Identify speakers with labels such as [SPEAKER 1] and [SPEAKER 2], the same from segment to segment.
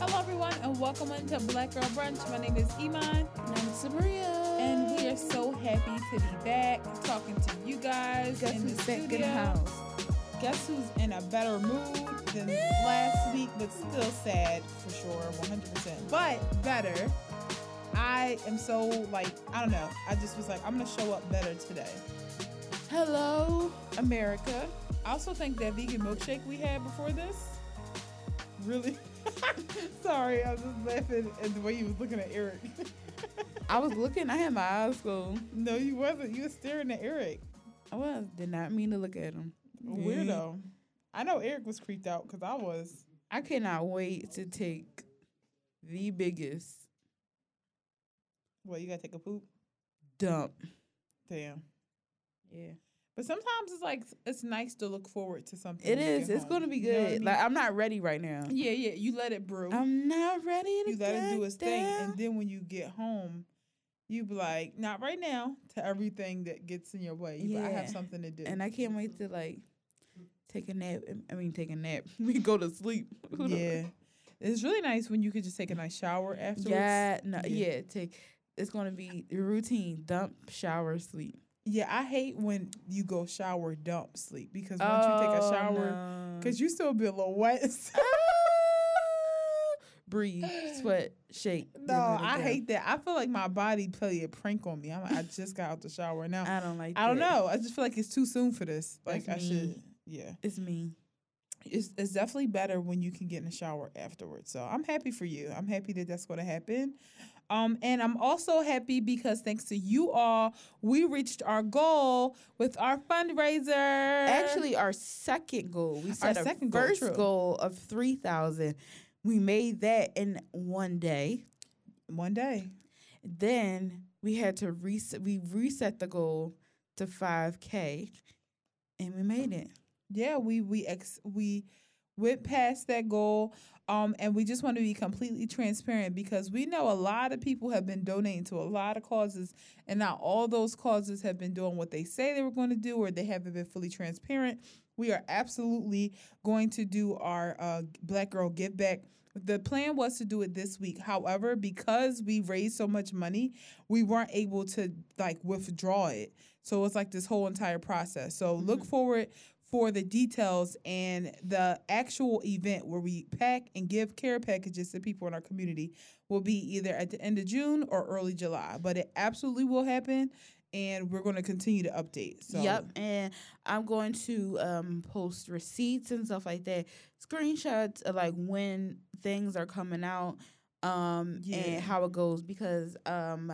[SPEAKER 1] Hello, everyone, and welcome into Black Girl Brunch. My name is Iman,
[SPEAKER 2] And I'm Sabria.
[SPEAKER 1] and we are so happy to be back talking to you guys
[SPEAKER 2] Guess
[SPEAKER 1] in the
[SPEAKER 2] who's back in the house?
[SPEAKER 1] Guess who's in a better mood than last week, but still sad for sure, 100%. But better. I am so like I don't know. I just was like I'm gonna show up better today.
[SPEAKER 2] Hello, America.
[SPEAKER 1] I also think that vegan milkshake we had before this really. Sorry, I was just laughing at the way you was looking at Eric.
[SPEAKER 2] I was looking, I had my eyes closed.
[SPEAKER 1] no, you wasn't. You were staring at Eric.
[SPEAKER 2] I was, did not mean to look at him.
[SPEAKER 1] Weirdo. I know Eric was creeped out because I was.
[SPEAKER 2] I cannot wait to take the biggest
[SPEAKER 1] Well, you gotta take a poop.
[SPEAKER 2] dump.
[SPEAKER 1] Damn.
[SPEAKER 2] Yeah.
[SPEAKER 1] But sometimes it's like it's nice to look forward to something.
[SPEAKER 2] It is. It's
[SPEAKER 1] home.
[SPEAKER 2] to be
[SPEAKER 1] You know I
[SPEAKER 2] good.
[SPEAKER 1] mean?
[SPEAKER 2] Like, I'm not ready right now.
[SPEAKER 1] yeah, yeah. You let it brew.
[SPEAKER 2] I'm not ready to
[SPEAKER 1] you let it do its thing, and then when you get home, you be like, "Not right now." To everything that gets in your way, you like, I have something to do.
[SPEAKER 2] And I can't wait to, like, take a nap. I mean, take a nap. we go to sleep.
[SPEAKER 1] Yeah, it's really nice when you could just take a nice shower afterwards.
[SPEAKER 2] Yeah, no,
[SPEAKER 1] Yeah.
[SPEAKER 2] yeah. Take. It's gonna be routine: dump, shower, sleep.
[SPEAKER 1] Yeah, I hate when you go shower, dump, sleep because once you take a
[SPEAKER 2] Oh,
[SPEAKER 1] shower,
[SPEAKER 2] no.
[SPEAKER 1] because you still be a little wet.
[SPEAKER 2] breathe, sweat, shake.
[SPEAKER 1] no,
[SPEAKER 2] then let it
[SPEAKER 1] I hate that. I feel like my body play a prank on me. I'm, I just got out the shower now.
[SPEAKER 2] I don't like.
[SPEAKER 1] I don't
[SPEAKER 2] that.
[SPEAKER 1] know. I just feel like it's too soon for this. Like
[SPEAKER 2] That's
[SPEAKER 1] I
[SPEAKER 2] me.
[SPEAKER 1] should. Yeah,
[SPEAKER 2] It's me.
[SPEAKER 1] it's it's definitely better when you can get in the shower afterwards. So I'm happy for you. I'm happy that that's going to happen. Um, and I'm also happy because thanks to you all, we reached our goal with our fundraiser.
[SPEAKER 2] Actually, our second goal. We set a
[SPEAKER 1] second goal,
[SPEAKER 2] first
[SPEAKER 1] true.
[SPEAKER 2] goal of three thousand. We made that in one day.
[SPEAKER 1] one day.
[SPEAKER 2] Then we had to reset. We reset the goal to five k, and we made it.
[SPEAKER 1] yeah we we ex we went past that goal um and we just want to be completely transparent because we know a lot of people have been donating to a lot of causes and not all those causes have been doing what they say they were going to do or they haven't been fully transparent. We are absolutely going to do our uh, black girl give back. The plan was to do it this week. However because we raised so much money we weren't able to like withdraw it. So it's like this whole entire process. So look forward for the details and the actual event where we pack and give care packages to people in our community will be either at the end of June or early July. But it absolutely will happen, and we're going to continue to update. So
[SPEAKER 2] Yep, and I'm going to um, post receipts and stuff like that, screenshots of like when things are coming out, um,
[SPEAKER 1] Yeah.
[SPEAKER 2] and how it goes because um,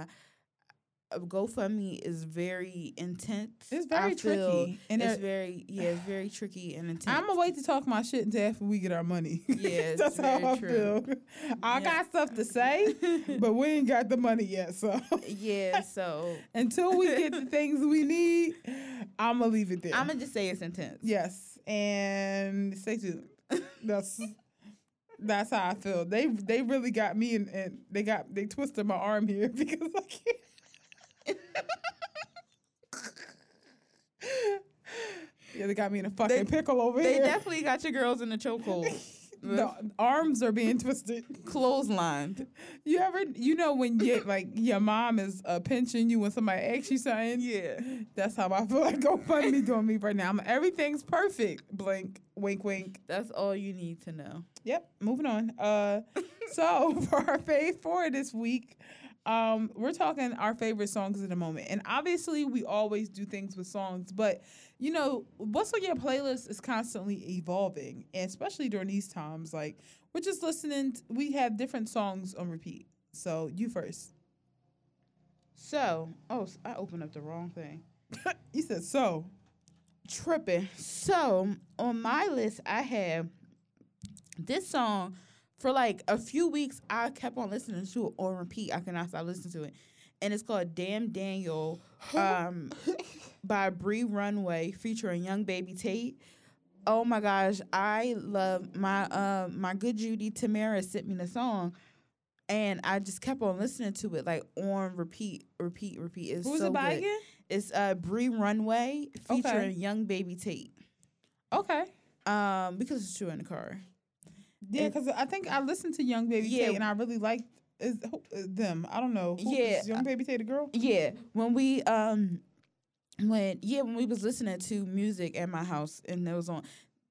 [SPEAKER 2] GoFundMe is very intense.
[SPEAKER 1] it's very
[SPEAKER 2] I
[SPEAKER 1] tricky, and
[SPEAKER 2] it's
[SPEAKER 1] it-
[SPEAKER 2] very yeah, it's very tricky and intense.
[SPEAKER 1] I'm gonna wait to talk my shit until after we get our money.
[SPEAKER 2] Yeah,
[SPEAKER 1] that's how I
[SPEAKER 2] true.
[SPEAKER 1] feel. I
[SPEAKER 2] Yeah.
[SPEAKER 1] got stuff to say, but we ain't got the money yet. So
[SPEAKER 2] yeah, so
[SPEAKER 1] until we get the things we need, I'm gonna leave it there.
[SPEAKER 2] I'm gonna just say it's intense.
[SPEAKER 1] Yes, and stay tuned. That's that's how I feel. They they really got me and, and they got they twisted my arm here because I can't. yeah, they got me in a fucking
[SPEAKER 2] They-
[SPEAKER 1] pickle over here.
[SPEAKER 2] They
[SPEAKER 1] here.
[SPEAKER 2] definitely got your girls in the chokehold.
[SPEAKER 1] the arms are being twisted.
[SPEAKER 2] Clotheslined.
[SPEAKER 1] You ever you know when you like your mom is uh, pinching you when somebody asks you something?
[SPEAKER 2] Yeah.
[SPEAKER 1] That's how I feel like GoFundMe doing me right now. I'm, everything's perfect. Blink, wink, wink.
[SPEAKER 2] That's all you need to know.
[SPEAKER 1] Yep, moving on. Uh, so for our fave four this week, um, we're talking our favorite songs of the moment, and obviously we always do things with songs, but you know what's on your playlist is constantly evolving, and especially during these times, like we're just listening. t- we have different songs on repeat. So you first.
[SPEAKER 2] So, oh, I opened up the wrong thing.
[SPEAKER 1] You said so.
[SPEAKER 2] Tripping. So, on my list, I have this song for like a few weeks. I kept on listening to it on repeat. I cannot stop listening to it. And it's called Damn Daniel um, by Bree Runway featuring Yung Baby Tate. Oh my gosh, I love my uh, my good Judy Tamara sent me the song, and I just kept on listening to it like on repeat, repeat, repeat. It's
[SPEAKER 1] Who's
[SPEAKER 2] so
[SPEAKER 1] it by
[SPEAKER 2] good.
[SPEAKER 1] again?
[SPEAKER 2] It's uh Bree Runway featuring
[SPEAKER 1] Okay.
[SPEAKER 2] Yung Baby Tate.
[SPEAKER 1] Okay.
[SPEAKER 2] Um, because it's true in the car.
[SPEAKER 1] Yeah, because I think I listened to Young Baby
[SPEAKER 2] Yeah.
[SPEAKER 1] Tate and I really liked is who- uh, them. I don't know. Who,
[SPEAKER 2] Yeah,
[SPEAKER 1] is Yung Baby Tate a girl?
[SPEAKER 2] Yeah, when we um when yeah when we was listening to music at my house and it was on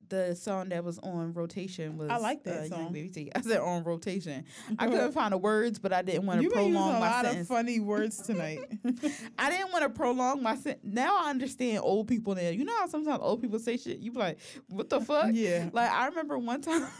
[SPEAKER 2] the song that was on rotation was
[SPEAKER 1] I like that
[SPEAKER 2] uh, Young
[SPEAKER 1] song.
[SPEAKER 2] Baby T. I said on rotation. I couldn't find the words, but I didn't want to
[SPEAKER 1] You've been using a
[SPEAKER 2] prolong my
[SPEAKER 1] lot
[SPEAKER 2] sentence.
[SPEAKER 1] of funny words tonight.
[SPEAKER 2] I didn't want to prolong my sentence. Now I understand old people now. You know how sometimes old people say shit. You be like, what the fuck?
[SPEAKER 1] yeah.
[SPEAKER 2] Like I remember one time.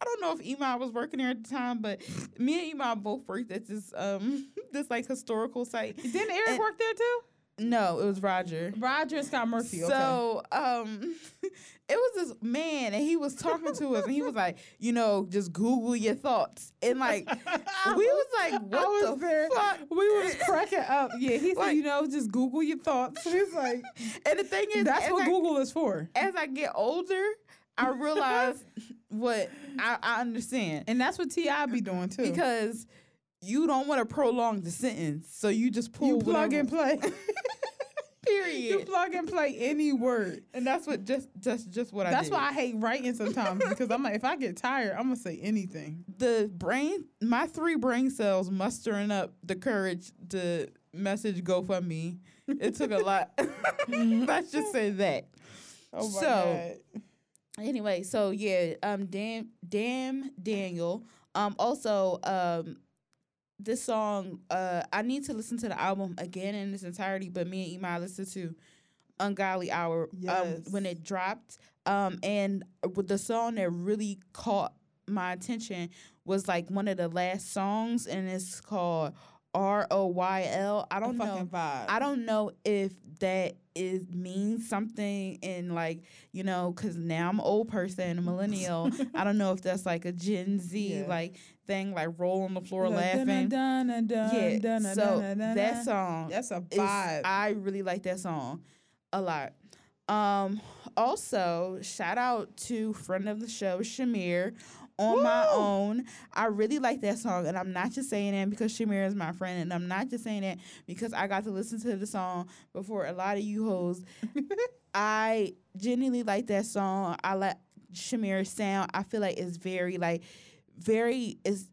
[SPEAKER 2] I don't know if Iman was working there at the time, but me and Iman both worked at this um this like historical site.
[SPEAKER 1] Didn't Eric
[SPEAKER 2] And-
[SPEAKER 1] work there too?
[SPEAKER 2] No, it was Roger.
[SPEAKER 1] Roger and Scott Murphy. Okay.
[SPEAKER 2] So um it was this man and he was talking to us and he was like, you know, just Google your thoughts. And like we was like, what
[SPEAKER 1] was
[SPEAKER 2] the
[SPEAKER 1] there.
[SPEAKER 2] fuck?
[SPEAKER 1] we was cracking up. Yeah, he said,
[SPEAKER 2] Like-
[SPEAKER 1] you know, just Google your thoughts. He's like,
[SPEAKER 2] And the thing is
[SPEAKER 1] that's what
[SPEAKER 2] I,
[SPEAKER 1] Google is for.
[SPEAKER 2] as I get older, I realize what I, I understand.
[SPEAKER 1] And that's what T.I. be doing too.
[SPEAKER 2] Because you don't want to prolong the sentence. So you just pull
[SPEAKER 1] you plug
[SPEAKER 2] whatever-
[SPEAKER 1] and play.
[SPEAKER 2] period.
[SPEAKER 1] you plug and play any word.
[SPEAKER 2] and that's what just just just what I
[SPEAKER 1] That's
[SPEAKER 2] did.
[SPEAKER 1] why I hate writing sometimes because I'm like, if I get tired, I'm gonna say anything.
[SPEAKER 2] the brain my three brain cells mustering up the courage to message GoFundMe. It took a lot. Let's just say that.
[SPEAKER 1] Oh my
[SPEAKER 2] So-
[SPEAKER 1] god.
[SPEAKER 2] Anyway, so yeah, um damn damn Daniel. Um also um this song, uh I need to listen to the album again in its entirety, but me and Iman listened to Ungodly Hour um, when it dropped. Um and with the song that really caught my attention was like one of the last songs and it's called R O Y L. I don't know.
[SPEAKER 1] vibe.
[SPEAKER 2] I don't know if that is means something in like you know because now I'm an old person, a millennial. I don't know if that's like a Gen Z
[SPEAKER 1] Yeah.
[SPEAKER 2] like thing, like roll on the floor laughing.
[SPEAKER 1] dun, dun, dun,
[SPEAKER 2] yeah,
[SPEAKER 1] dun, dun,
[SPEAKER 2] so
[SPEAKER 1] dun, dun,
[SPEAKER 2] that song
[SPEAKER 1] That's a
[SPEAKER 2] is
[SPEAKER 1] vibe.
[SPEAKER 2] I really like that song a lot. Um, also shout out to friend of the show Shamir on my own. I really like that song, and I'm not just saying that because Shamir is my friend, and I'm not just saying that because I got to listen to the song before a lot of you hoes. I genuinely like that song. I like Shamir's sound. I feel like it's very like very is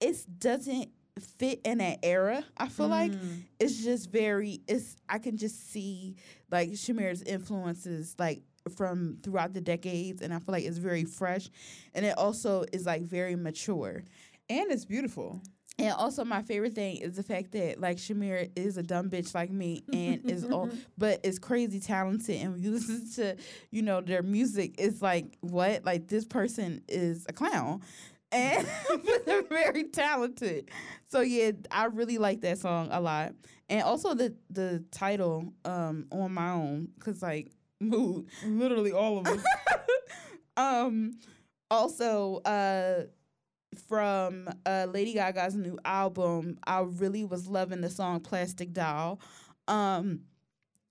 [SPEAKER 2] it doesn't fit in that era. I feel like
[SPEAKER 1] Mm.
[SPEAKER 2] it's just very it's I can just see like Shamir's influences like from throughout the decades and I feel like it's very fresh and it also is like very mature.
[SPEAKER 1] and it's beautiful.
[SPEAKER 2] And also my favorite thing is the fact that like Shamir is a dumb bitch like me and is all but is crazy talented and when you listen to, you know, their music, it's like what? Like this person is a clown. And but they're very talented. So yeah, I really like that song a lot. And also the the title, um, on my own, cause like mood.
[SPEAKER 1] Literally all of us.
[SPEAKER 2] um also uh from uh Lady Gaga's new album, I really was loving the song Plastic Doll. Um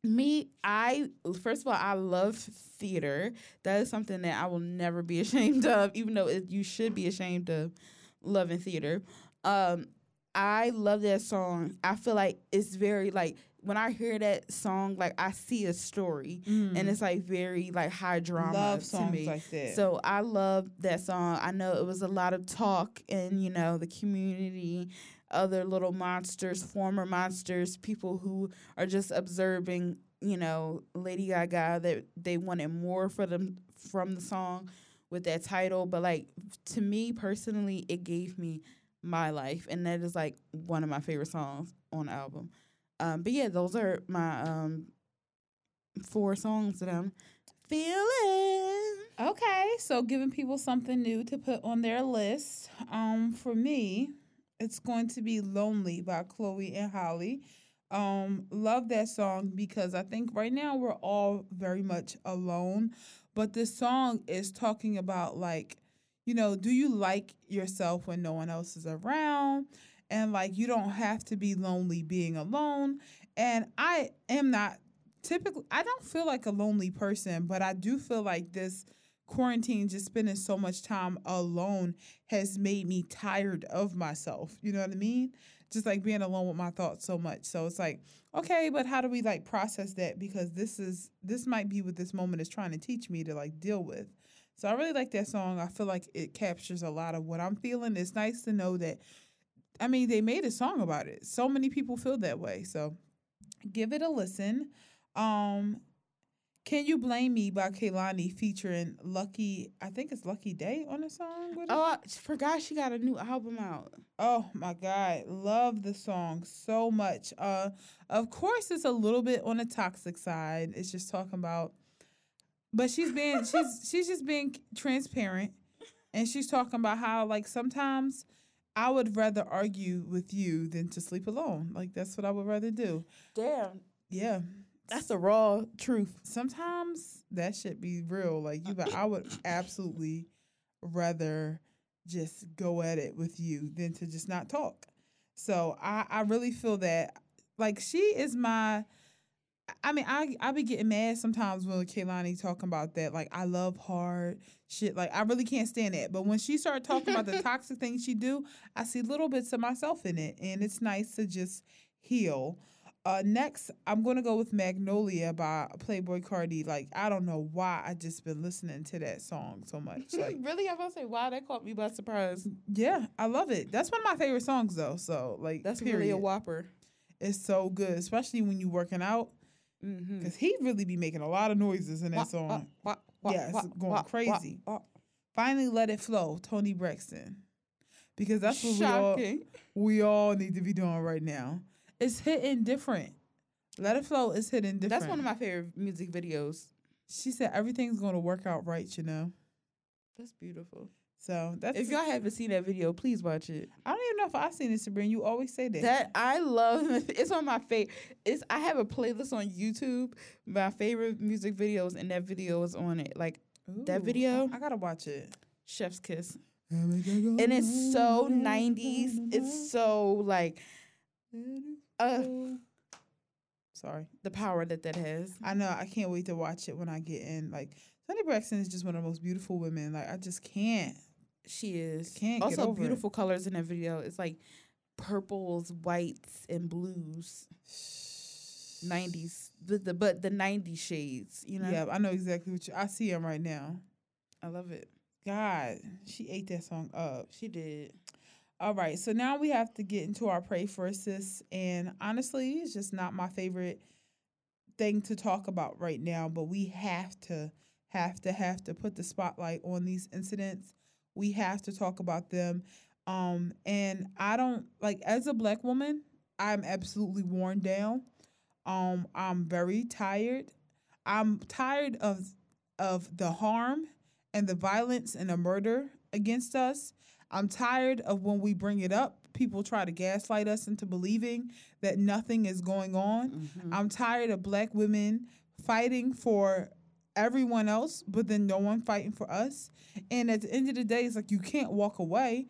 [SPEAKER 2] me, I first of all, I love theater. That is something that I will never be ashamed of, even though it, you should be ashamed of loving theater. Um, I love that song. I feel like it's very like when I hear that song, like I see a story, and it's like very like high drama
[SPEAKER 1] Mm. love
[SPEAKER 2] to
[SPEAKER 1] songs
[SPEAKER 2] me.
[SPEAKER 1] like that.
[SPEAKER 2] So I love that song. I know it was a lot of talk in, you know, the community, other little monsters, former monsters, people who are just observing, you know, Lady Gaga that they wanted more for them from the song with that title. But like to me personally, it gave me my life. And that is like one of my favorite songs on the album. Um, but yeah, those are my um four songs that I'm feeling.
[SPEAKER 1] Okay, so giving people something new to put on their list. Um, for me, it's going to be "Lonely" by Chloe and Halle. Um, love that song because I think right now we're all very much alone, but this song is talking about like, you know, do you like yourself when no one else is around? And like, you don't have to be lonely being alone. And I am not typically, I don't feel like a lonely person, but I do feel like this quarantine, just spending so much time alone, has made me tired of myself. You know what I mean? Just like being alone with my thoughts so much. So it's like, okay, but how do we like process that? Because this is this might be what this moment is trying to teach me to like deal with. So I really like that song. I feel like it captures a lot of what I'm feeling. It's nice to know that I mean, they made a song about it. So many people feel that way. So give it a listen. Um Can You Blame Me by Kehlani featuring Lucky, I think it's Lucky Daye on the song.
[SPEAKER 2] Oh, I forgot she got a new album out.
[SPEAKER 1] Oh my God. Love the song so much. Uh of course it's a little bit on the toxic side. It's just talking about but she's being she's she's just being transparent and she's talking about how like sometimes I would rather argue with you than to sleep alone. Like that's what I would rather do.
[SPEAKER 2] Damn,
[SPEAKER 1] Yeah.
[SPEAKER 2] that's the raw truth.
[SPEAKER 1] Sometimes that should be real. Like you but I would absolutely rather just go at it with you than to just not talk. So I, I really feel that like she is my I mean, I I be getting mad sometimes when Kehlani talking about that. Like, I love hard shit. Like, I really can't stand that. But when she started talking about the toxic things she do, I see little bits of myself in it, and it's nice to just heal. Uh, next, I'm gonna go with Magnolia by Playboi Carti. Like, I don't know why I just been listening to that song so much. Like,
[SPEAKER 2] really, I was gonna say, wow, that caught me by surprise.
[SPEAKER 1] yeah, I love it. That's one of my favorite songs though. So, like,
[SPEAKER 2] That's
[SPEAKER 1] period.
[SPEAKER 2] really a whopper.
[SPEAKER 1] It's so good, especially when you're working out,
[SPEAKER 2] Mm-hmm.
[SPEAKER 1] because he really be making a lot of noises in that song. Yeah, it's going crazy. Finally, let it flow, Toni Braxton, because that's what we all
[SPEAKER 2] Shocking.
[SPEAKER 1] we all need to be doing right now. It's hitting different. Let it flow is hitting different.
[SPEAKER 2] That's one of my favorite music videos.
[SPEAKER 1] She said everything's going to work out right, you know.
[SPEAKER 2] That's beautiful.
[SPEAKER 1] So that's.
[SPEAKER 2] If y'all haven't seen that video, please watch it.
[SPEAKER 1] I don't even know if I've seen it, Sabrina. You always say that.
[SPEAKER 2] That I love. It's on my favorite. It's I have a playlist on YouTube. My favorite music videos, and that video is on it. Like that video?
[SPEAKER 1] I, I gotta watch it.
[SPEAKER 2] Chef's Kiss, and it's so '90s. It's so like uh
[SPEAKER 1] Sorry.
[SPEAKER 2] the power that that has.
[SPEAKER 1] I know. I can't wait to watch it when I get in. Like Toni Braxton is just one of the most beautiful women. Like I just can't.
[SPEAKER 2] She is.
[SPEAKER 1] Can't get
[SPEAKER 2] also
[SPEAKER 1] over it.
[SPEAKER 2] beautiful colors in that video. It's like purples, whites, and blues. '90s, the, the but the '90s shades. You know.
[SPEAKER 1] Yeah, I know exactly what you. I see him right now.
[SPEAKER 2] I love it.
[SPEAKER 1] God, she ate that song up.
[SPEAKER 2] She did.
[SPEAKER 1] All right, so now we have to get into our pray for assist, and honestly, it's just not my favorite thing to talk about right now. But we have to, have to, have to put the spotlight on these incidents. We have to talk about them. Um, and I don't like as a black woman, I'm absolutely worn down. Um, I'm very tired. I'm tired of of the harm and the violence and the murder against us. I'm tired of when we bring it up, people try to gaslight us into believing that nothing is going on.
[SPEAKER 2] Mm-hmm.
[SPEAKER 1] I'm tired of black women fighting for everyone else, but then no one fighting for us. And at the end of the day, it's like you can't walk away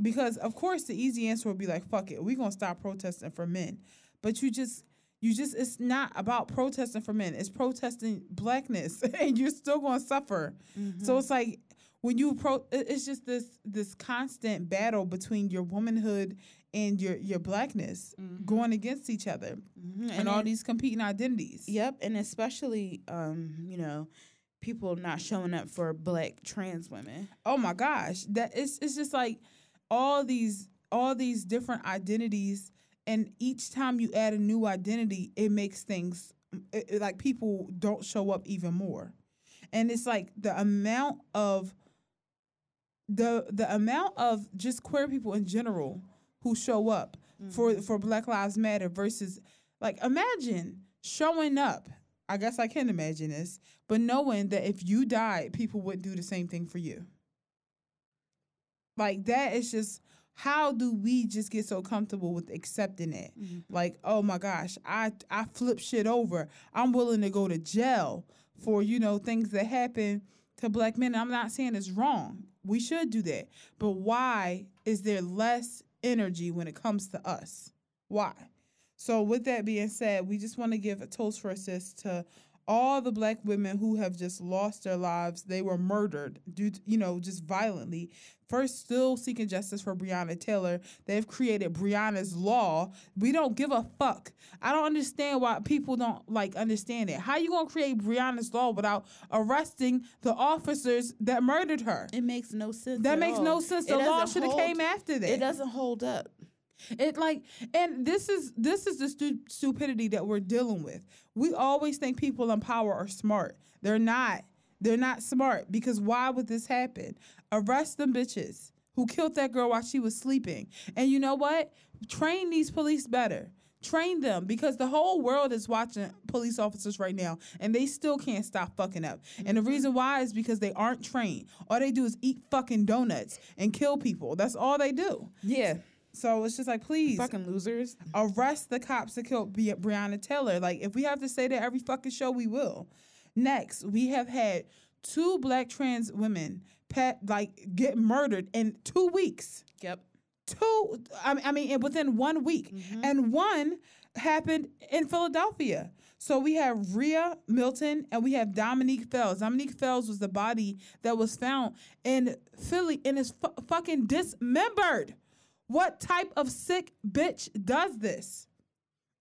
[SPEAKER 1] because, of course, the easy answer would be like, fuck it, we're going to stop protesting for men. But you just, you just, it's not about protesting for men, it's protesting blackness, and you're still going to suffer.
[SPEAKER 2] Mm-hmm.
[SPEAKER 1] So it's like when you pro, it's just this this constant battle between your womanhood and your your blackness going against each other
[SPEAKER 2] Mhm.
[SPEAKER 1] and, all
[SPEAKER 2] then-
[SPEAKER 1] these competing identities.
[SPEAKER 2] Yep, and especially um, you know, people not showing up for black trans women.
[SPEAKER 1] Oh my gosh, that it's it's just like all these all these different identities, and each time you add a new identity, it makes things it, it- like people don't show up even more, and it's like the amount of the the amount of just queer people in general who show up for mm-hmm. for Black Lives Matter versus like imagine showing up. I guess I can imagine this, but knowing that if you died, people would do the same thing for you. Like that is just how do we just get so comfortable with accepting it? Mm-hmm. Like, oh my gosh, I I flip shit over. I'm willing to go to jail for, you know, things that happen to black men. I'm not saying it's wrong. We should do that. But why is there less energy when it comes to us? Why? So with that being said, we just want to give a toast for assist to all the black women who have just lost their lives, they were murdered due to, you know, just violently. First, still seeking justice for Breonna Taylor. They've created Breonna's Law. We don't give a fuck. I don't understand why people don't like understand it. How you gonna create Breonna's Law without arresting the officers that murdered her?
[SPEAKER 2] It makes no sense.
[SPEAKER 1] That
[SPEAKER 2] at
[SPEAKER 1] makes
[SPEAKER 2] all.
[SPEAKER 1] no sense. The law should have came after that.
[SPEAKER 2] It doesn't hold up.
[SPEAKER 1] It like, and this is this is the stu- stupidity that we're dealing with. We always think people in power are smart. They're not. They're not smart because why would this happen? Arrest them bitches who killed that girl while she was sleeping. And you know what? Train these police better. Train them because the whole world is watching police officers right now and they still can't stop fucking up. And the mm-hmm. reason why is because they aren't trained. All they do is eat fucking donuts and kill people. That's all they do.
[SPEAKER 2] Yeah.
[SPEAKER 1] So it's just like, please
[SPEAKER 2] Fucking losers.
[SPEAKER 1] arrest the cops that killed Bre- Breonna Taylor. Like, if we have to say that every fucking show, we will. Next, we have had two black trans women pet like get murdered in two weeks.
[SPEAKER 2] Yep.
[SPEAKER 1] Two, I mean, I mean, within one week, mm-hmm. and one happened in Philadelphia. So we have Riah Milton and we have Dominique Fells. Dominique Fells was the body that was found in Philly and is fu- fucking dismembered. What type of sick bitch does this?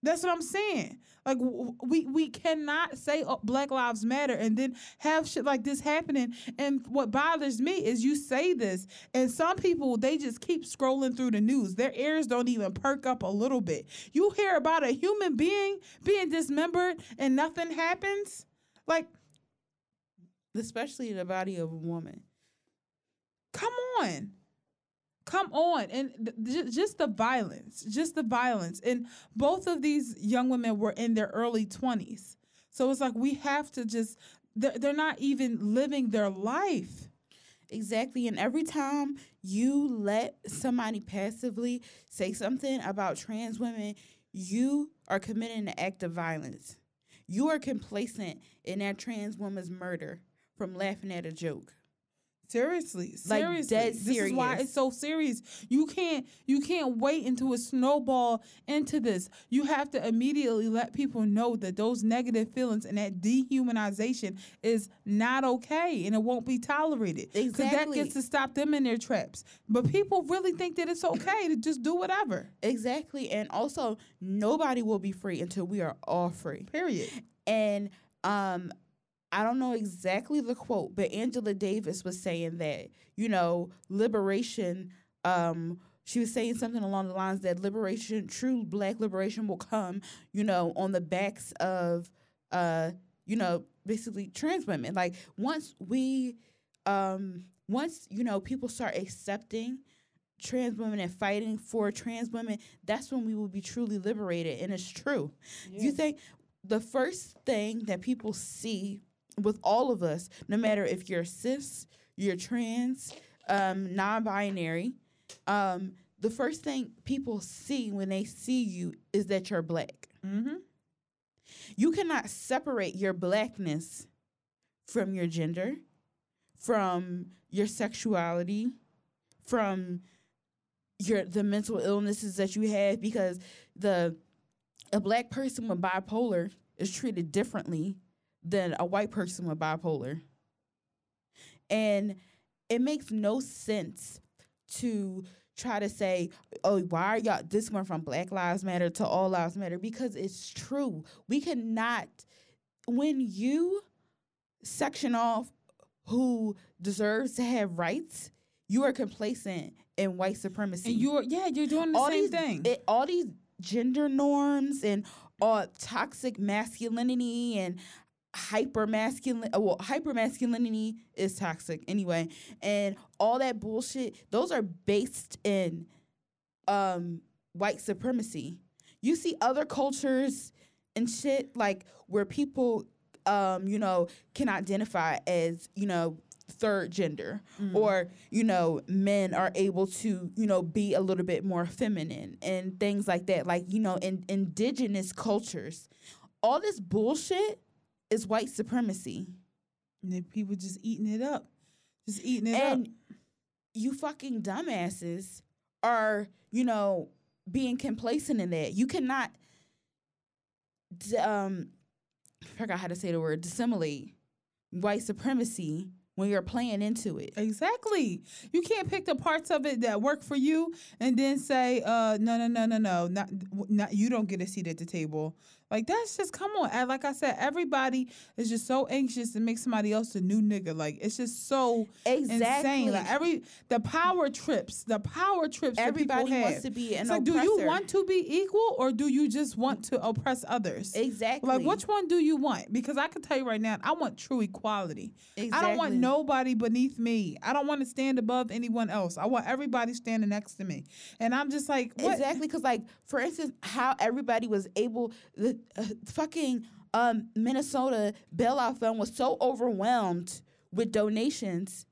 [SPEAKER 1] That's what I'm saying. Like we we cannot say oh, Black Lives Matter and then have shit like this happening. And what bothers me is you say this, and some people they just keep scrolling through the news. Their ears don't even perk up a little bit. You hear about a human being being dismembered and nothing happens. Like,
[SPEAKER 2] Especially the body of a woman.
[SPEAKER 1] come on. Come on. And th- just the violence, just the violence. And both of these young women were in their early 20s. So it's like we have to just, they're, they're not even living their life.
[SPEAKER 2] Exactly. And every time you let somebody passively say something about trans women, you are committing an act of violence. You are complacent in that trans woman's murder from laughing at a joke.
[SPEAKER 1] Seriously,
[SPEAKER 2] Like,
[SPEAKER 1] seriously.
[SPEAKER 2] dead
[SPEAKER 1] This is why it's so serious. You can't you can't wait until it snowball into this. You have to immediately let people know that those negative feelings and that dehumanization is not okay and it won't be tolerated. Because that gets to stop them in their traps. But people really think that it's okay to just do whatever.
[SPEAKER 2] Exactly. And also, nobody will be free until we are all free.
[SPEAKER 1] Period.
[SPEAKER 2] And um I don't know exactly the quote, but Angela Davis was saying that, you know, liberation um she was saying something along the lines that liberation, true black liberation will come, you know, on the backs of uh, you know, basically trans women. Like once we um once, you know, people start accepting trans women and fighting for trans women, that's when we will be truly liberated. And it's true. You think the first thing that people see with all of us, no matter if you're cis, you're trans, um, non-binary, um, the first thing people see when they see you is that you're black.
[SPEAKER 1] Mm-hmm.
[SPEAKER 2] You cannot separate your blackness from your gender, from your sexuality, from your the mental illnesses that you have because the a black person with bipolar is treated differently than a white person with bipolar. And it makes no sense to try to say, oh, why are y'all this went from Black Lives Matter to All Lives Matter? Because it's true. We cannot when you section off who deserves to have rights, you are complacent in white supremacy
[SPEAKER 1] And you're yeah, you're doing the
[SPEAKER 2] all
[SPEAKER 1] same
[SPEAKER 2] these
[SPEAKER 1] thing.
[SPEAKER 2] it- all these gender norms and all toxic masculinity and hyper masculine well hyper masculinity is toxic anyway. And all that bullshit those are based in um white supremacy. You see other cultures and shit like where people um you know can identify as you know third gender or you know men are able to you know be a little bit more feminine and things like that. Like you know in indigenous cultures. All this bullshit is white supremacy
[SPEAKER 1] and then people just eating it up. Just eating it
[SPEAKER 2] and
[SPEAKER 1] up.
[SPEAKER 2] you fucking dumbasses are you know being complacent in that you cannot d- um I forgot how to say the word dissimulate white supremacy when you're playing into it.
[SPEAKER 1] Exactly. You can't pick the parts of it that work for you and then say, uh, no, no, no, no, no, not, not you don't get a seat at the table. Like that's just come on. And like I said, everybody is just so anxious to make somebody else a new nigga. Like it's just so
[SPEAKER 2] Exactly.
[SPEAKER 1] insane. Like every the power trips, the power trips.
[SPEAKER 2] Everybody wants
[SPEAKER 1] have.
[SPEAKER 2] to be an
[SPEAKER 1] It's like, do you want to be equal or do you just want to oppress others?
[SPEAKER 2] Exactly.
[SPEAKER 1] Like, which one do you want? Because I can tell you right now, I want true equality. Exactly. I don't want nobody beneath me. I don't want to stand above anyone else. I want everybody standing next to me. And I'm just like, what?
[SPEAKER 2] Exactly, because like for instance, how everybody was able the fucking um, Minnesota bailout fund was so overwhelmed with donations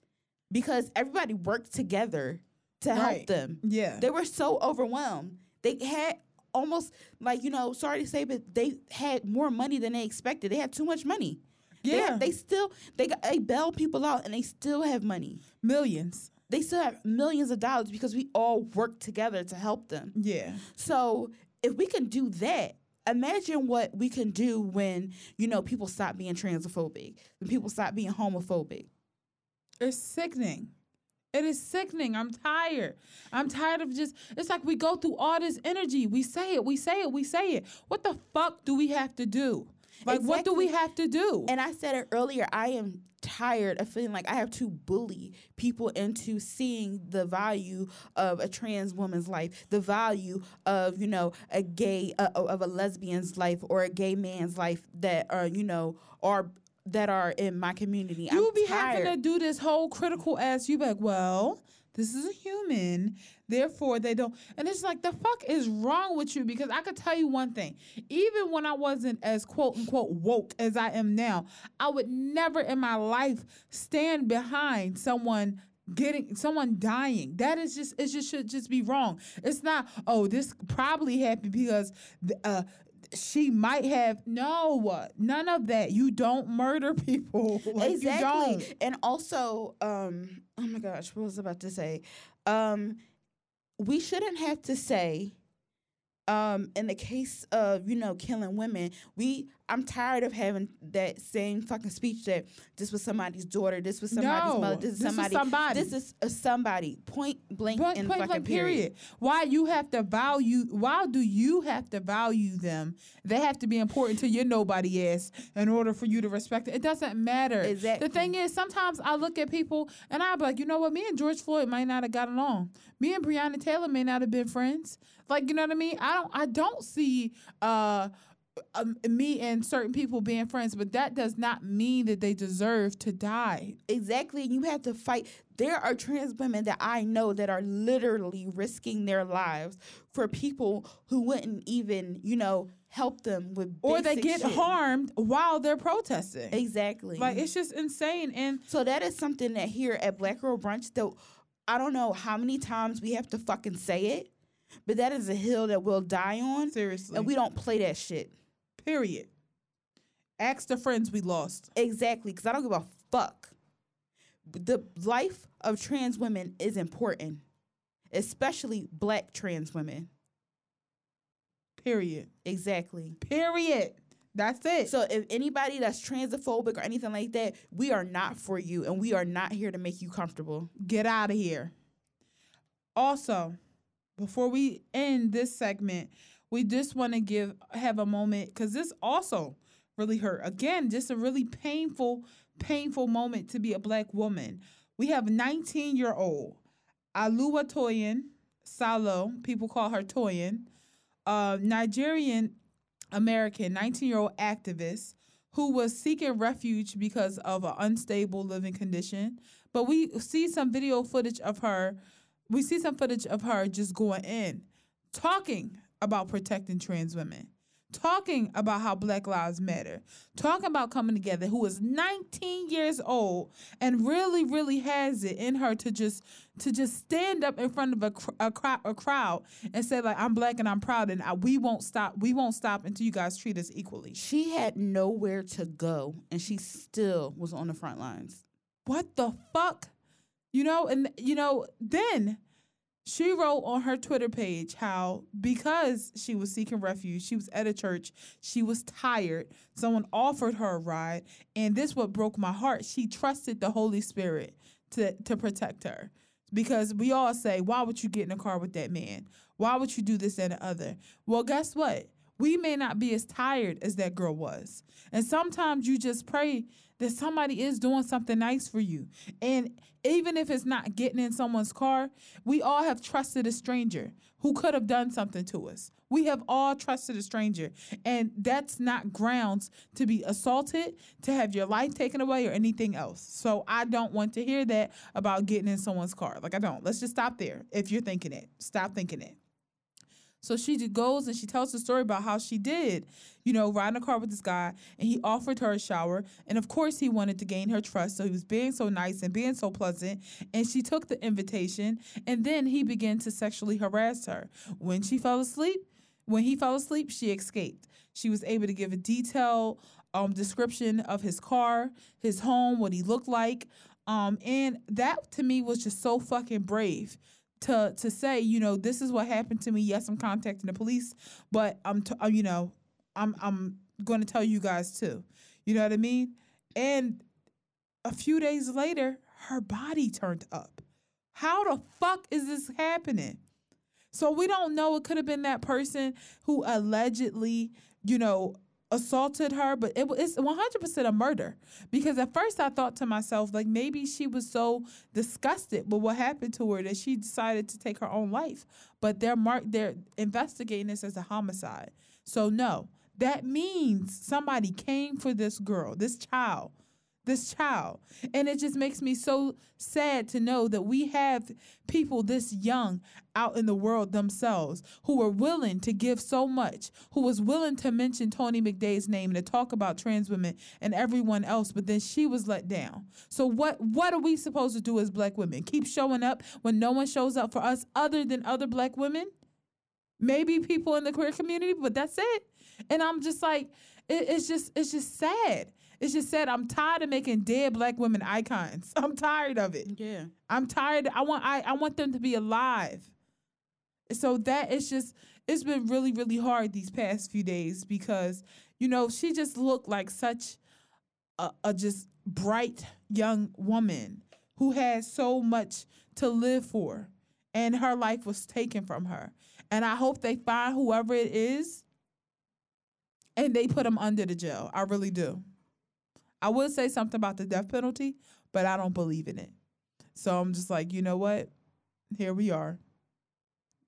[SPEAKER 2] because everybody worked together to help
[SPEAKER 1] Right.
[SPEAKER 2] them.
[SPEAKER 1] Yeah.
[SPEAKER 2] They were so overwhelmed. They had almost like you know, sorry to say, but they had more money than they expected. They had too much money. They,
[SPEAKER 1] Yeah.
[SPEAKER 2] they still they got they bail people out and they still have money.
[SPEAKER 1] Millions.
[SPEAKER 2] They still have millions of dollars because we all work together to help them.
[SPEAKER 1] Yeah.
[SPEAKER 2] So if we can do that, imagine what we can do when you know people stop being transphobic, when people stop being homophobic.
[SPEAKER 1] It's sickening. It is sickening. I'm tired. I'm tired of just, it's like we go through all this energy. We say it, we say it, we say it. What the fuck do we have to do? Like, what do we have to do?
[SPEAKER 2] And I said it earlier, I am tired of feeling like I have to bully people into seeing the value of a trans woman's life, the value of, you know, a gay uh, of a lesbian's life or a gay man's life that are, you know, are that are in my community.
[SPEAKER 1] you
[SPEAKER 2] I'm
[SPEAKER 1] be
[SPEAKER 2] tired.
[SPEAKER 1] having to do this whole critical ass. You be like, well, this is a human, therefore they don't. And it's like, the fuck is wrong with you? Because I could tell you one thing. Even when I wasn't as quote unquote woke as I am now, I would never in my life stand behind someone getting someone dying that is just it just should just be wrong it's not oh this probably happened because uh she might have no none of that you don't murder people like
[SPEAKER 2] exactly. And also, um, oh my gosh, what was I about to say? Um, we shouldn't have to say, um, in the case of you know killing women, we I'm tired of having that same fucking speech that this was somebody's daughter, this was somebody's
[SPEAKER 1] No,
[SPEAKER 2] mother, this is
[SPEAKER 1] this
[SPEAKER 2] somebody,
[SPEAKER 1] somebody.
[SPEAKER 2] this is a somebody. Point blank
[SPEAKER 1] Point,
[SPEAKER 2] and
[SPEAKER 1] point
[SPEAKER 2] fucking
[SPEAKER 1] blank
[SPEAKER 2] period.
[SPEAKER 1] period. Why you have to value? Why do you have to value them? They have to be important to your nobody ass in order for you to respect it. It doesn't matter.
[SPEAKER 2] Exactly.
[SPEAKER 1] The thing is, sometimes I look at people and I be like, you know what? Me and George Floyd might not have got along. Me and Breonna Taylor may not have been friends. Like you know what I mean? I don't. I don't see. uh um, me and certain people being friends, but that does not mean that they deserve to die.
[SPEAKER 2] Exactly. You have to fight. There are trans women that I know that are literally risking their lives for people who wouldn't even, you know, help them with
[SPEAKER 1] Or they get
[SPEAKER 2] shit.
[SPEAKER 1] harmed while they're protesting.
[SPEAKER 2] Exactly.
[SPEAKER 1] Like it's just insane. And
[SPEAKER 2] so that is something that here at Black Girl Brunch, though, I don't know how many times we have to fucking say it, but that is a hill that we'll die on,
[SPEAKER 1] seriously,
[SPEAKER 2] and we don't play that shit.
[SPEAKER 1] Period. Ask the friends we lost.
[SPEAKER 2] Exactly, because I don't give a fuck. The life of trans women is important, especially black trans women.
[SPEAKER 1] Period.
[SPEAKER 2] Exactly.
[SPEAKER 1] Period. That's it.
[SPEAKER 2] So if anybody that's transphobic or anything like that, we are not for you and we are not here to make you comfortable.
[SPEAKER 1] get out of here. Also, before we end this segment, we just want to give have a moment because this also really hurt. Again, just a really painful, painful moment to be a black woman. We have 19 year old Alua Toyin Salo, people call her Toyin, Nigerian American 19 year old activist who was seeking refuge because of an unstable living condition. But we see some video footage of her. We see some footage of her just going in, talking about protecting trans women, talking about how Black Lives Matter, talking about coming together, who is 19 years old and really, really has it in her to just to just stand up in front of a, cr- a, a crowd and say like I'm black and I'm proud and I, we won't stop we won't stop until you guys treat us equally.
[SPEAKER 2] She had nowhere to go and she still was on the front lines.
[SPEAKER 1] what the fuck? You know, and you know, then She wrote on her Twitter page how because she was seeking refuge, she was at a church, she was tired. Someone offered her a ride, and this what broke my heart. She trusted the Holy Spirit to to protect her. Because we all say, why would you get in a car with that man? Why would you do this and the other? Well, guess what? We may not be as tired as that girl was. And sometimes you just pray that somebody is doing something nice for you. And even if it's not getting in someone's car, we all have trusted a stranger who could have done something to us. We have all trusted a stranger. And that's not grounds to be assaulted, to have your life taken away, or anything else. So I don't want to hear that about getting in someone's car. Like, I don't. Let's just stop there. If you're thinking it, stop thinking it. So she goes and she tells the story about how she did, you know, ride in a car with this guy and he offered her a shower. And of course, he wanted to gain her trust. So he was being so nice and being so pleasant. And she took the invitation and then he began to sexually harass her. When she fell asleep, when he fell asleep, she escaped. She was able to give a detailed um, description of his car, his home, what he looked like. Um, and that to me was just so fucking brave to to say, you know, this is what happened to me. Yes, I'm contacting the police, but I'm, t- uh, you know, I'm I'm going to tell you guys too. You know what I mean? And a few days later, her body turned up. How the fuck is this happening? So we don't know. It could have been that person who allegedly, you know, assaulted her, but it, it's 100% a murder. Because at first I thought to myself, like maybe she was so disgusted with what happened to her that she decided to take her own life. But they're mark they're investigating this as a homicide. So no, that means somebody came for this girl, this child, this child. And it just makes me so sad to know that we have people this young out in the world themselves who are willing to give so much, who was willing to mention Tony McDade's name and to talk about trans women and everyone else, but then she was let down. So what what are we supposed to do as black women? Keep showing up when no one shows up for us other than other black women? Maybe people in the queer community, but that's it. And I'm just like, it, it's just it's just sad. It's just said I'm tired of making dead black women icons. I'm tired of it.
[SPEAKER 2] Yeah.
[SPEAKER 1] I'm tired. I want I, I want them to be alive. So that is just it's been really really hard these past few days because you know she just looked like such a, a just bright young woman who had so much to live for and her life was taken from her. And I hope they find whoever it is and they put them under the jail. I really do. I would say something about the death penalty, but I don't believe in it. So I'm just like, you know what? Here we are.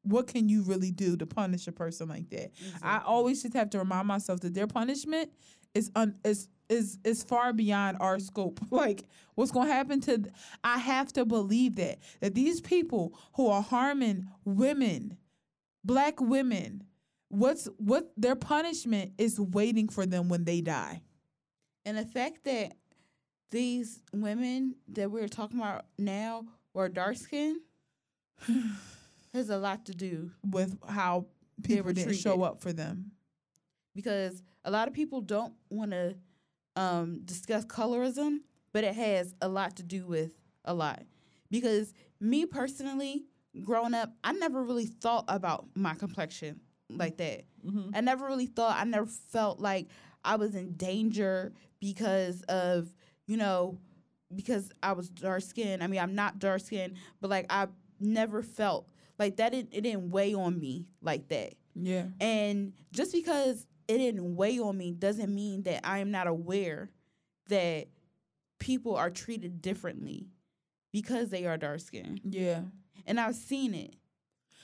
[SPEAKER 1] What can you really do to punish a person like that? I always just have to remind myself that their punishment is un, is is is far beyond our scope. Like what's going to happen to th- I have to believe that that these people who are harming women, black women, what's what their punishment is waiting for them when they die.
[SPEAKER 2] And the fact that these women that we're talking about now were dark skinned has a lot to do
[SPEAKER 1] with how people didn't show up for them.
[SPEAKER 2] because a lot of people don't want to um, discuss colorism, but it has a lot to do with a lot. Because me personally, growing up, I never really thought about my complexion like that.
[SPEAKER 1] Mm-hmm.
[SPEAKER 2] I never really thought, I never felt like I was in danger because of, you know, because I was dark skinned. I mean, I'm not dark skinned, but like I never felt like that. It, it didn't weigh on me like that.
[SPEAKER 1] Yeah.
[SPEAKER 2] And just because it didn't weigh on me doesn't mean that I am not aware that people are treated differently because they are dark skinned.
[SPEAKER 1] Yeah.
[SPEAKER 2] And I've seen it.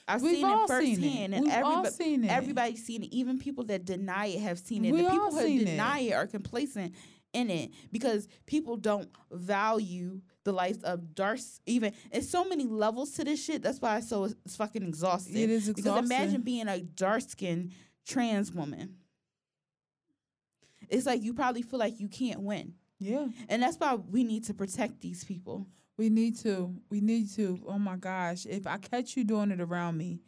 [SPEAKER 2] I've
[SPEAKER 1] We've
[SPEAKER 2] seen
[SPEAKER 1] all
[SPEAKER 2] it
[SPEAKER 1] seen
[SPEAKER 2] firsthand.
[SPEAKER 1] it.
[SPEAKER 2] And everybody,
[SPEAKER 1] seen it.
[SPEAKER 2] everybody's seen it. Even people that deny it have seen it.
[SPEAKER 1] We
[SPEAKER 2] the people who
[SPEAKER 1] seen it.
[SPEAKER 2] deny it are complacent in it because people don't value the life of dark even it's so many levels to this shit that's why it's so it's fucking exhausting
[SPEAKER 1] It is
[SPEAKER 2] because imagine being a dark skinned trans woman it's like you probably feel like you can't win
[SPEAKER 1] Yeah.
[SPEAKER 2] and that's why we need to protect these people
[SPEAKER 1] We need to. We need to. Oh my gosh. If I catch you doing it around me,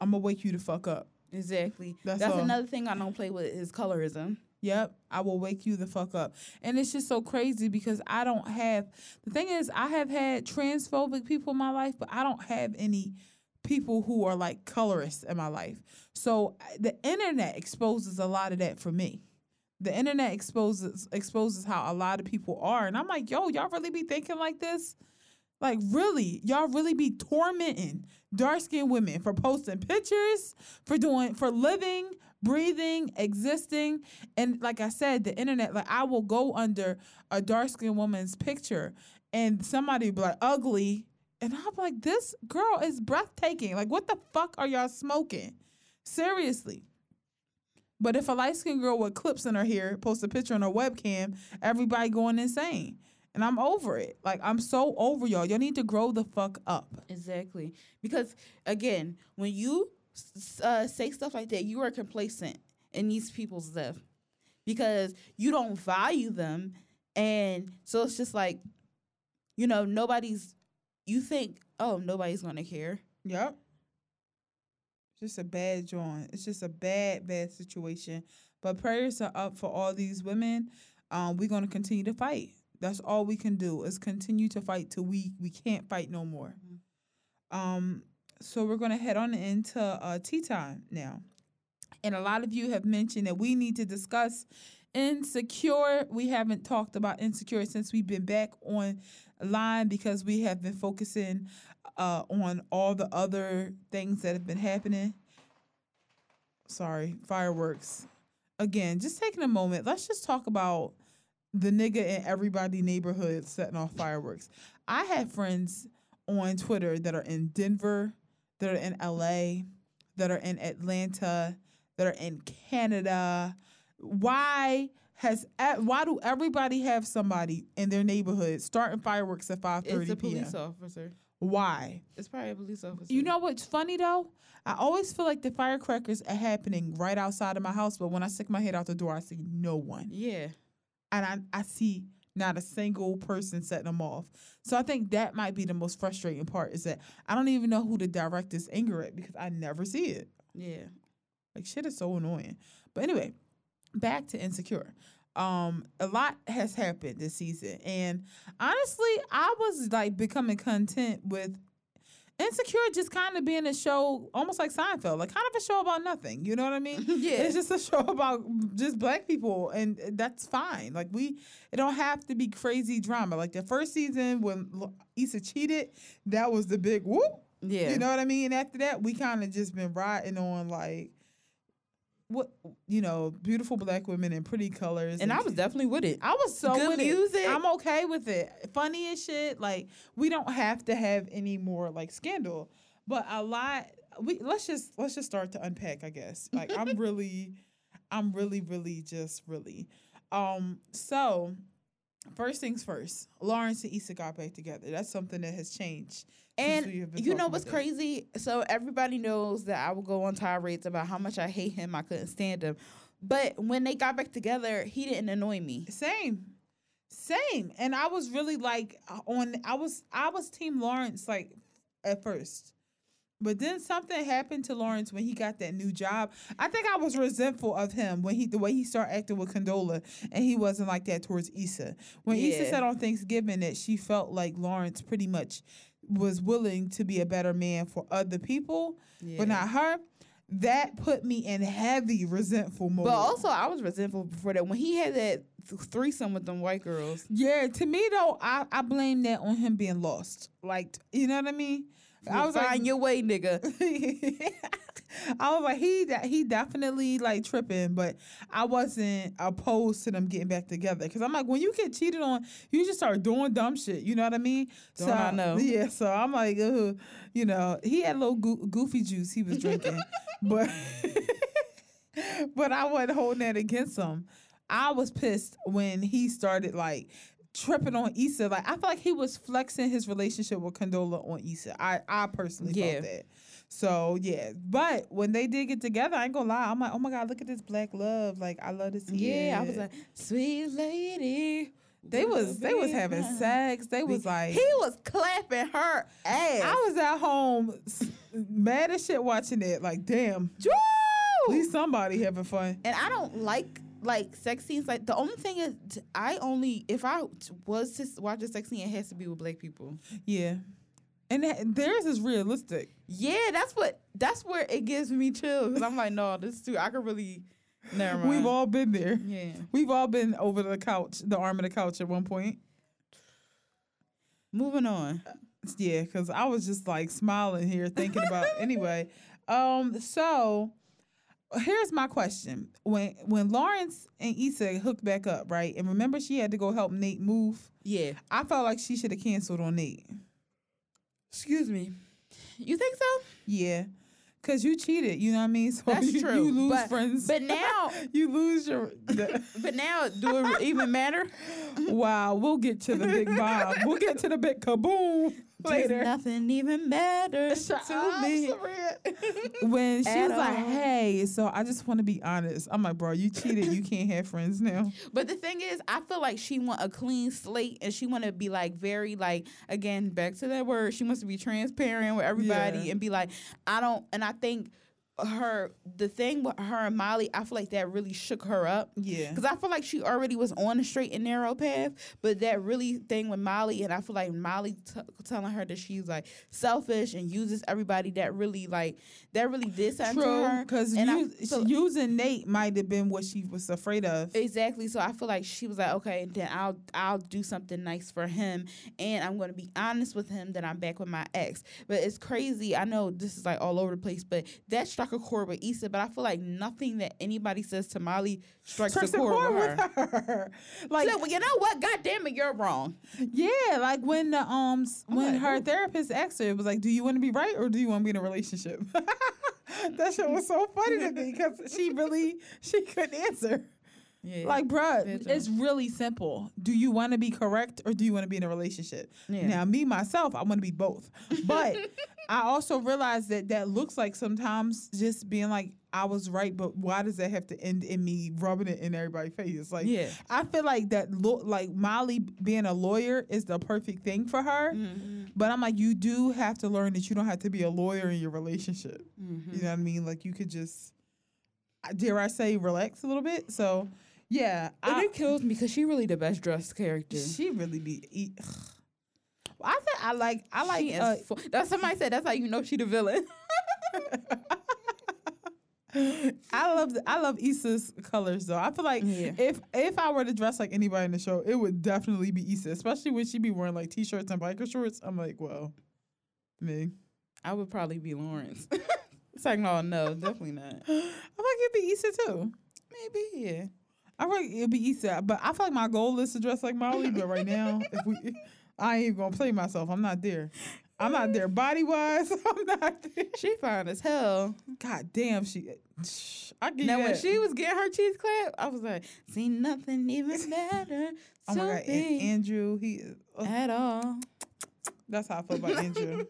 [SPEAKER 1] I'm gonna wake you the fuck up.
[SPEAKER 2] exactly
[SPEAKER 1] That's
[SPEAKER 2] that's, another thing i don't play with is colorism
[SPEAKER 1] Yep, I will wake you the fuck up. And it's just so crazy because I don't have the thing is I have had transphobic people in my life, but I don't have any people who are like colorists in my life. So the internet exposes a lot of that for me. The internet exposes exposes how a lot of people are, and I'm like, yo, y'all really be thinking like this? Like, really, y'all really be tormenting dark skinned women for posting pictures, for doing, for living, breathing, existing. And like I said, the internet, like, I will go under a dark skinned woman's picture and somebody be like, ugly. And I'm like, this girl is breathtaking. Like, what the fuck are y'all smoking? Seriously. But if a light skinned girl with clips in her hair posts a picture on her webcam, everybody going insane. And I'm over it. Like I'm so over y'all. Y'all need to grow the fuck up.
[SPEAKER 2] Exactly. Because again, when you uh, say stuff like that, you are complacent in these people's life because you don't value them, and so it's just like, you know, nobody's. You think, oh, nobody's gonna care.
[SPEAKER 1] Yep. Just a bad joint. It's just a bad, bad situation. But prayers are up for all these women. Um, we're gonna continue to fight. That's all we can do is continue to fight till we we can't fight no more. Um, so we're gonna head on into uh, tea time now, and a lot of you have mentioned that we need to discuss insecure. We haven't talked about insecure since we've been back on line because we have been focusing uh, on all the other things that have been happening. Sorry, fireworks. Again, just taking a moment. Let's just talk about the nigga in everybody neighborhood setting off fireworks. I have friends on Twitter that are in Denver, that are in LA, that are in Atlanta, that are in Canada. Why has e- why do everybody have somebody in their neighborhood starting fireworks at five
[SPEAKER 2] It's
[SPEAKER 1] thirty
[SPEAKER 2] a
[SPEAKER 1] p.m.?
[SPEAKER 2] police officer.
[SPEAKER 1] Why?
[SPEAKER 2] It's probably a police officer.
[SPEAKER 1] You know what's funny though? I always feel like the firecrackers are happening right outside of my house, but when I stick my head out the door, I see no one
[SPEAKER 2] Yeah.
[SPEAKER 1] and I, I see not a single person setting them off. So I think that might be the most frustrating part is that I don't even know who to direct this anger at because I never see it.
[SPEAKER 2] Yeah.
[SPEAKER 1] Like shit is so annoying. But anyway, back to insecure. Um, a lot has happened this season, and honestly, I was like becoming content with Insecure just kind of being a show almost like Seinfeld, like kind of a show about nothing. You know what I mean?
[SPEAKER 2] Yeah.
[SPEAKER 1] It's just a show about just black people, and that's fine. Like we, it don't have to be crazy drama. Like the first season when Issa cheated, that was the big whoop.
[SPEAKER 2] Yeah.
[SPEAKER 1] You know what I mean? After that, we kind of just been riding on like what you know, beautiful black women in pretty colors.
[SPEAKER 2] and I was definitely with it.
[SPEAKER 1] I was so
[SPEAKER 2] Good
[SPEAKER 1] with it. I'm okay with it. Funny as shit. Like we don't have to have any more like scandal, but a lot. We let's just let's just start to unpack. I guess. Like I'm really, I'm really, really just really. Um. So, first things first. Lawrence and Issa got back together. That's something that has changed. Since we have
[SPEAKER 2] And
[SPEAKER 1] been
[SPEAKER 2] you know what's crazy? So everybody knows that I would go on tirades about how much I hate him. I couldn't stand him. But when they got back together, he didn't annoy me.
[SPEAKER 1] Same. Same. And I was really like on I was I was team Lawrence like at first. But then something happened to Lawrence when he got that new job. I think I was resentful of him when he the way he started acting with Condola and he wasn't like that towards Issa. When Issa said on Thanksgiving that she felt like Lawrence pretty much was willing to be a better man for other people,
[SPEAKER 2] Yeah.
[SPEAKER 1] but not her, that put me in heavy resentful mode.
[SPEAKER 2] But also, I was resentful before that when he had that threesome with them white girls.
[SPEAKER 1] Yeah, to me though, I, I blame that on him being lost. Like, you know what I mean? I was
[SPEAKER 2] Find
[SPEAKER 1] like,
[SPEAKER 2] your way, nigga.
[SPEAKER 1] I was like, he de- he definitely like tripping, but I wasn't opposed to them getting back together because I'm like, when you get cheated on, you just start doing dumb shit. You know what I mean?
[SPEAKER 2] Don't I know?
[SPEAKER 1] Yeah, so I'm like, Ugh. you know, he had a little goo- goofy juice he was drinking, but but I wasn't holding that against him. I was pissed when he started like tripping on Issa. Like I feel like he was flexing his relationship with Condola on Issa. I I personally
[SPEAKER 2] Yeah.
[SPEAKER 1] felt that. So yeah, but when they did get together, I ain't gonna lie. I'm like, oh my god, look at this black love. Like I love this. see
[SPEAKER 2] Yeah, I was like, sweet lady.
[SPEAKER 1] they was they was having
[SPEAKER 2] sex.
[SPEAKER 1] They was like,
[SPEAKER 2] He was clapping her ass.
[SPEAKER 1] I was at home mad as shit watching it. Like damn,
[SPEAKER 2] Woo!
[SPEAKER 1] at least somebody having fun.
[SPEAKER 2] and I don't like like sex scenes. Like the only thing is, i only if i was to watch a sex scene, it has to be with black people.
[SPEAKER 1] Yeah. And that, theirs is realistic.
[SPEAKER 2] Yeah, that's what. That's where it gives me chills. Cause I'm like, no, this is too. I could really. Never mind.
[SPEAKER 1] We've all been there.
[SPEAKER 2] Yeah.
[SPEAKER 1] We've all been over the couch, the arm of the couch at one point.
[SPEAKER 2] Moving on.
[SPEAKER 1] Yeah, because I was just like smiling here thinking about anyway. Um, so here's my question. When when Lawrence and Issa hooked back up, right? And remember she had to go help Nate move.
[SPEAKER 2] Yeah.
[SPEAKER 1] I felt like she should have canceled on Nate.
[SPEAKER 2] Excuse me. You think so?
[SPEAKER 1] Yeah. Cause you cheated, you know what I mean? So
[SPEAKER 2] That's
[SPEAKER 1] you,
[SPEAKER 2] true.
[SPEAKER 1] You lose
[SPEAKER 2] but,
[SPEAKER 1] friends.
[SPEAKER 2] But now,
[SPEAKER 1] you lose your. the-
[SPEAKER 2] but now, do it even matter?
[SPEAKER 1] wow, we'll get to the big bomb. We'll get to the big kaboom later.
[SPEAKER 2] nothing even matters
[SPEAKER 1] Shut
[SPEAKER 2] to
[SPEAKER 1] up,
[SPEAKER 2] me.
[SPEAKER 1] When she
[SPEAKER 2] At
[SPEAKER 1] was like, "Hey, so I just want to be honest," I'm like, "Bro, you cheated. You can't have friends now."
[SPEAKER 2] But the thing is, I feel like she want a clean slate, and she want to be like very like again back to that word. She wants to be transparent with everybody
[SPEAKER 1] Yeah.
[SPEAKER 2] and be like, I don't. And I think her the thing with her and Molly, I feel like that really shook her up.
[SPEAKER 1] Yeah,
[SPEAKER 2] Because I feel like she already was on a straight and narrow path, but that really thing with Molly, and I feel like Molly t- telling her that she's like selfish and uses everybody, that really like that really did something to
[SPEAKER 1] true.
[SPEAKER 2] her.
[SPEAKER 1] Because
[SPEAKER 2] And I feel-
[SPEAKER 1] using Nate might have been what she was afraid of.
[SPEAKER 2] Exactly. So I feel like she was like, okay, then I'll I'll do something nice for him, and I'm going to be honest with him that I'm back with my ex. But it's crazy. I know this is like all over the place, but that struck a chord with Issa. But I feel like nothing that anybody says to Molly strikes
[SPEAKER 1] Strikes
[SPEAKER 2] a
[SPEAKER 1] a
[SPEAKER 2] chord,
[SPEAKER 1] chord
[SPEAKER 2] with her.
[SPEAKER 1] with her.
[SPEAKER 2] Like,
[SPEAKER 1] like,
[SPEAKER 2] well, you know what? God damn it, you're wrong.
[SPEAKER 1] yeah, like when the um when
[SPEAKER 2] like,
[SPEAKER 1] her
[SPEAKER 2] who?
[SPEAKER 1] therapist asked her, it was like, "Do you want to be right or do you want to be in a relationship?" that shit was so funny to me because she really she couldn't answer.
[SPEAKER 2] Yeah.
[SPEAKER 1] Like, bruh, it's really simple. Do you want to be correct or do you want to be in a relationship?
[SPEAKER 2] Yeah.
[SPEAKER 1] Now, me myself, I want to be both. But I also realize that that looks like sometimes just being like, I was right, but why does that have to end in me rubbing it in everybody's face? Like,
[SPEAKER 2] yeah.
[SPEAKER 1] I feel like that, lo- like Molly being a lawyer is the perfect thing for her.
[SPEAKER 2] Mhm.
[SPEAKER 1] But I'm like, you do have to learn that you don't have to be a lawyer in your relationship.
[SPEAKER 2] Mhm.
[SPEAKER 1] You know what I mean? Like, you could just, dare I say, relax a little bit. So, yeah.
[SPEAKER 2] And
[SPEAKER 1] I-
[SPEAKER 2] it kills me because she really the best dressed character.
[SPEAKER 1] She really be. Eat. I think I like. I like. Uh,
[SPEAKER 2] fu- that's somebody said that's how you know she the villain.
[SPEAKER 1] I love. I love Issa's colors though. I feel like
[SPEAKER 2] Yeah.
[SPEAKER 1] if if I were to dress like anybody in the show, it would definitely be Issa. Especially when she be wearing like t-shirts and biker shorts. I'm like, well, me.
[SPEAKER 2] I would probably be Lawrence. it's like, no, no, definitely not.
[SPEAKER 1] I feel like it'd be Issa too.
[SPEAKER 2] Maybe, yeah.
[SPEAKER 1] I feel like it'd be Issa, but I feel like my goal is to dress like Molly. But right now, if we, I ain't even gonna play myself. I'm not there. I'm not there body wise. I'm not there.
[SPEAKER 2] She fine as hell.
[SPEAKER 1] God damn, she. I give
[SPEAKER 2] Now when she was getting her cheese clap, I was like, see nothing even better
[SPEAKER 1] oh my god, An-
[SPEAKER 2] me
[SPEAKER 1] Andrew, he. is- oh,
[SPEAKER 2] at all.
[SPEAKER 1] that's how I feel about Andrew.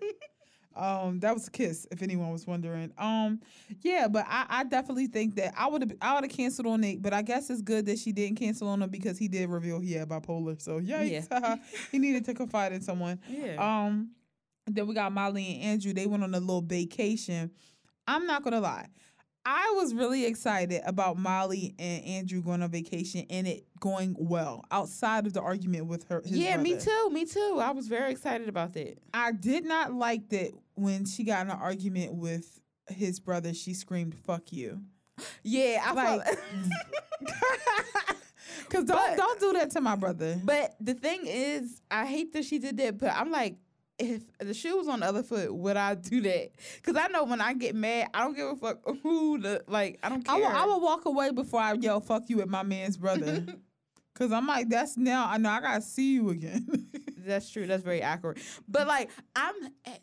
[SPEAKER 1] Um, that was a kiss, if anyone was wondering. Um, yeah, but I, I definitely think that I would have I would have canceled on Nate, but I guess it's good that she didn't cancel on him because he did reveal he had bipolar. So yikes, he needed to confide in someone.
[SPEAKER 2] Yeah.
[SPEAKER 1] Um, then we got Molly and Andrew. They went on a little vacation. I'm not gonna lie. I was really excited about Molly and Andrew going on vacation and it going well outside of the argument with her. his
[SPEAKER 2] yeah, me too. Me too. I was very excited about that.
[SPEAKER 1] I did not like that when she got in an argument with his brother. She screamed "fuck you,"
[SPEAKER 2] Yeah, I
[SPEAKER 1] Like, because don't
[SPEAKER 2] But-
[SPEAKER 1] don't do that to my brother.
[SPEAKER 2] But the thing is, I hate that she did that, but I'm like, if the shoe was on the other foot, would I do that? Because I know when I get mad, I don't give a fuck who the like. I don't care.
[SPEAKER 1] I will, I will walk away before I yell "fuck you" at my man's brother. Cause I'm like, that's now. I know I gotta see you again.
[SPEAKER 2] That's true. That's very accurate. But like, I'm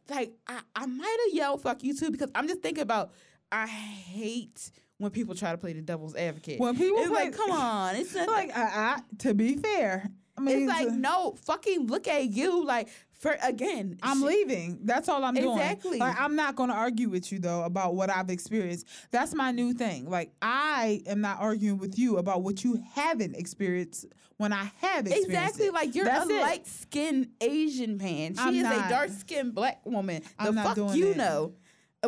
[SPEAKER 2] like, I, I might have yelled "fuck you" too because I'm just thinking about. I hate when people try to play the devil's advocate.
[SPEAKER 1] when people
[SPEAKER 2] it's
[SPEAKER 1] play,
[SPEAKER 2] like, come on, it's
[SPEAKER 1] like, I, I, to be fair, I mean,
[SPEAKER 2] It's like
[SPEAKER 1] to-
[SPEAKER 2] no, fucking look at you. Like for again,
[SPEAKER 1] I'm
[SPEAKER 2] she-
[SPEAKER 1] leaving. That's all I'm doing.
[SPEAKER 2] Exactly.
[SPEAKER 1] Like I'm not going to argue with you though about what I've experienced. That's my new thing. Like I am not arguing with you about what you haven't experienced when I have experienced
[SPEAKER 2] Exactly,
[SPEAKER 1] it.
[SPEAKER 2] like you're
[SPEAKER 1] That's
[SPEAKER 2] a
[SPEAKER 1] it.
[SPEAKER 2] light skinned Asian man. She
[SPEAKER 1] I'm
[SPEAKER 2] is
[SPEAKER 1] not.
[SPEAKER 2] a dark skinned black woman. The
[SPEAKER 1] I'm
[SPEAKER 2] fuck you
[SPEAKER 1] that.
[SPEAKER 2] know.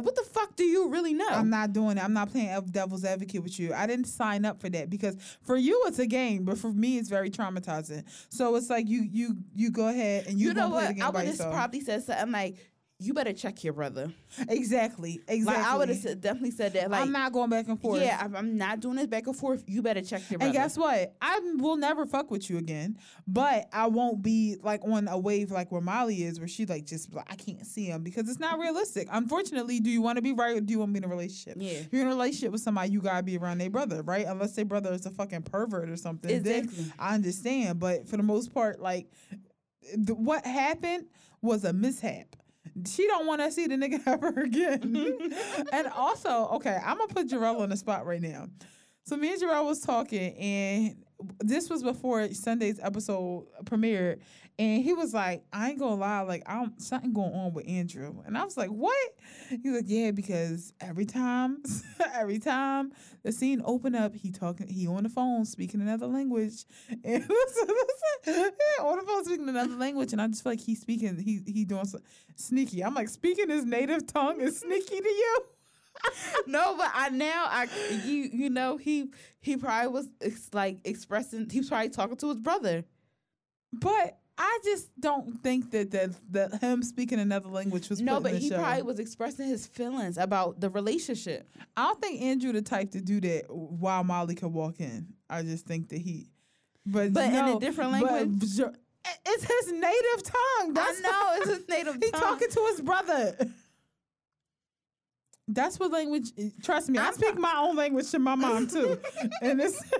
[SPEAKER 2] What the fuck do you really know?
[SPEAKER 1] I'm not doing it. I'm not playing devil's advocate with you. I didn't sign up for that because for you it's a game, but for me it's very traumatizing. So it's like you you you go ahead and you,
[SPEAKER 2] you know
[SPEAKER 1] gonna play
[SPEAKER 2] what?
[SPEAKER 1] the game
[SPEAKER 2] I would have
[SPEAKER 1] yourself.
[SPEAKER 2] probably said something like, "You better check your brother."
[SPEAKER 1] exactly, exactly.
[SPEAKER 2] Like I would have definitely said that. Like,
[SPEAKER 1] I'm not going back and forth.
[SPEAKER 2] yeah, I'm, I'm not doing this back and forth. You better check your brother.
[SPEAKER 1] And guess what? I will never fuck with you again, but I won't be like on a wave like where Molly is, where she like just like I can't see him because it's not realistic. Unfortunately, do you want to be right or do you want to be in a relationship?
[SPEAKER 2] Yeah.
[SPEAKER 1] If you're in a relationship with somebody, you gotta be around their brother, right? Unless their brother is a fucking pervert or something.
[SPEAKER 2] Exactly.
[SPEAKER 1] Then I understand, but for the most part, like the, what happened was a mishap. She don't want to see the nigga ever again. and also, okay, I'm gonna put Jarell on the spot right now. So me and Jarell was talking, and this was before Sunday's episode premiered, and he was like, "I ain't gonna lie, like I'm something going on with Andrew," and I was like, "What?" He's like, "Yeah, because every time, every time the scene open up, he talking, he on the phone speaking another language, and on the phone speaking another language, and I just feel like he's speaking, he he doing so, sneaky. I'm like, speaking his native tongue is sneaky to you."
[SPEAKER 2] no, but I now I you you know he he probably was ex- like expressing. He was probably talking to his brother.
[SPEAKER 1] But I just don't think that that, that him speaking another language was
[SPEAKER 2] No, but he
[SPEAKER 1] show.
[SPEAKER 2] probably was expressing his feelings about the relationship.
[SPEAKER 1] I don't think Andrew the type to do that while Molly could walk in. I just think that he, but
[SPEAKER 2] But in a different language?
[SPEAKER 1] J- it's his native tongue. That's
[SPEAKER 2] I know it's his native
[SPEAKER 1] he
[SPEAKER 2] tongue.
[SPEAKER 1] talking to his brother. That's what language. Trust me, I speak my own language to my mom too, and it's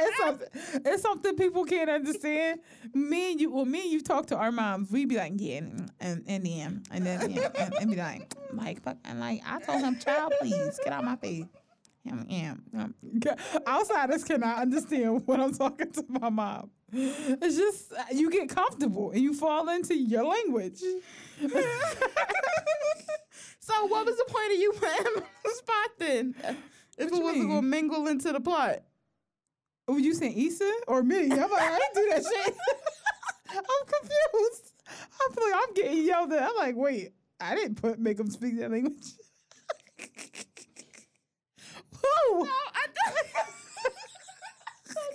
[SPEAKER 1] it's something it's something people can't understand. Me and you, well, me and you talk to our moms. We be like, yeah, and and then and then yeah, and, and be like, like fuck, and like I told him, child, please get out my face. Um, Outsiders cannot understand when I'm talking to my mom. It's just uh, you get comfortable and you fall into your language.
[SPEAKER 2] So what was the point of you putting him on the spot then? If it wasn't
[SPEAKER 1] mean?
[SPEAKER 2] gonna mingle into the plot.
[SPEAKER 1] Oh, you saying Issa or me? I'm like, I didn't do that shit. I'm confused. I feel like I'm getting yelled at. I'm like, wait, I didn't put make them speak that language. Who?
[SPEAKER 2] No, I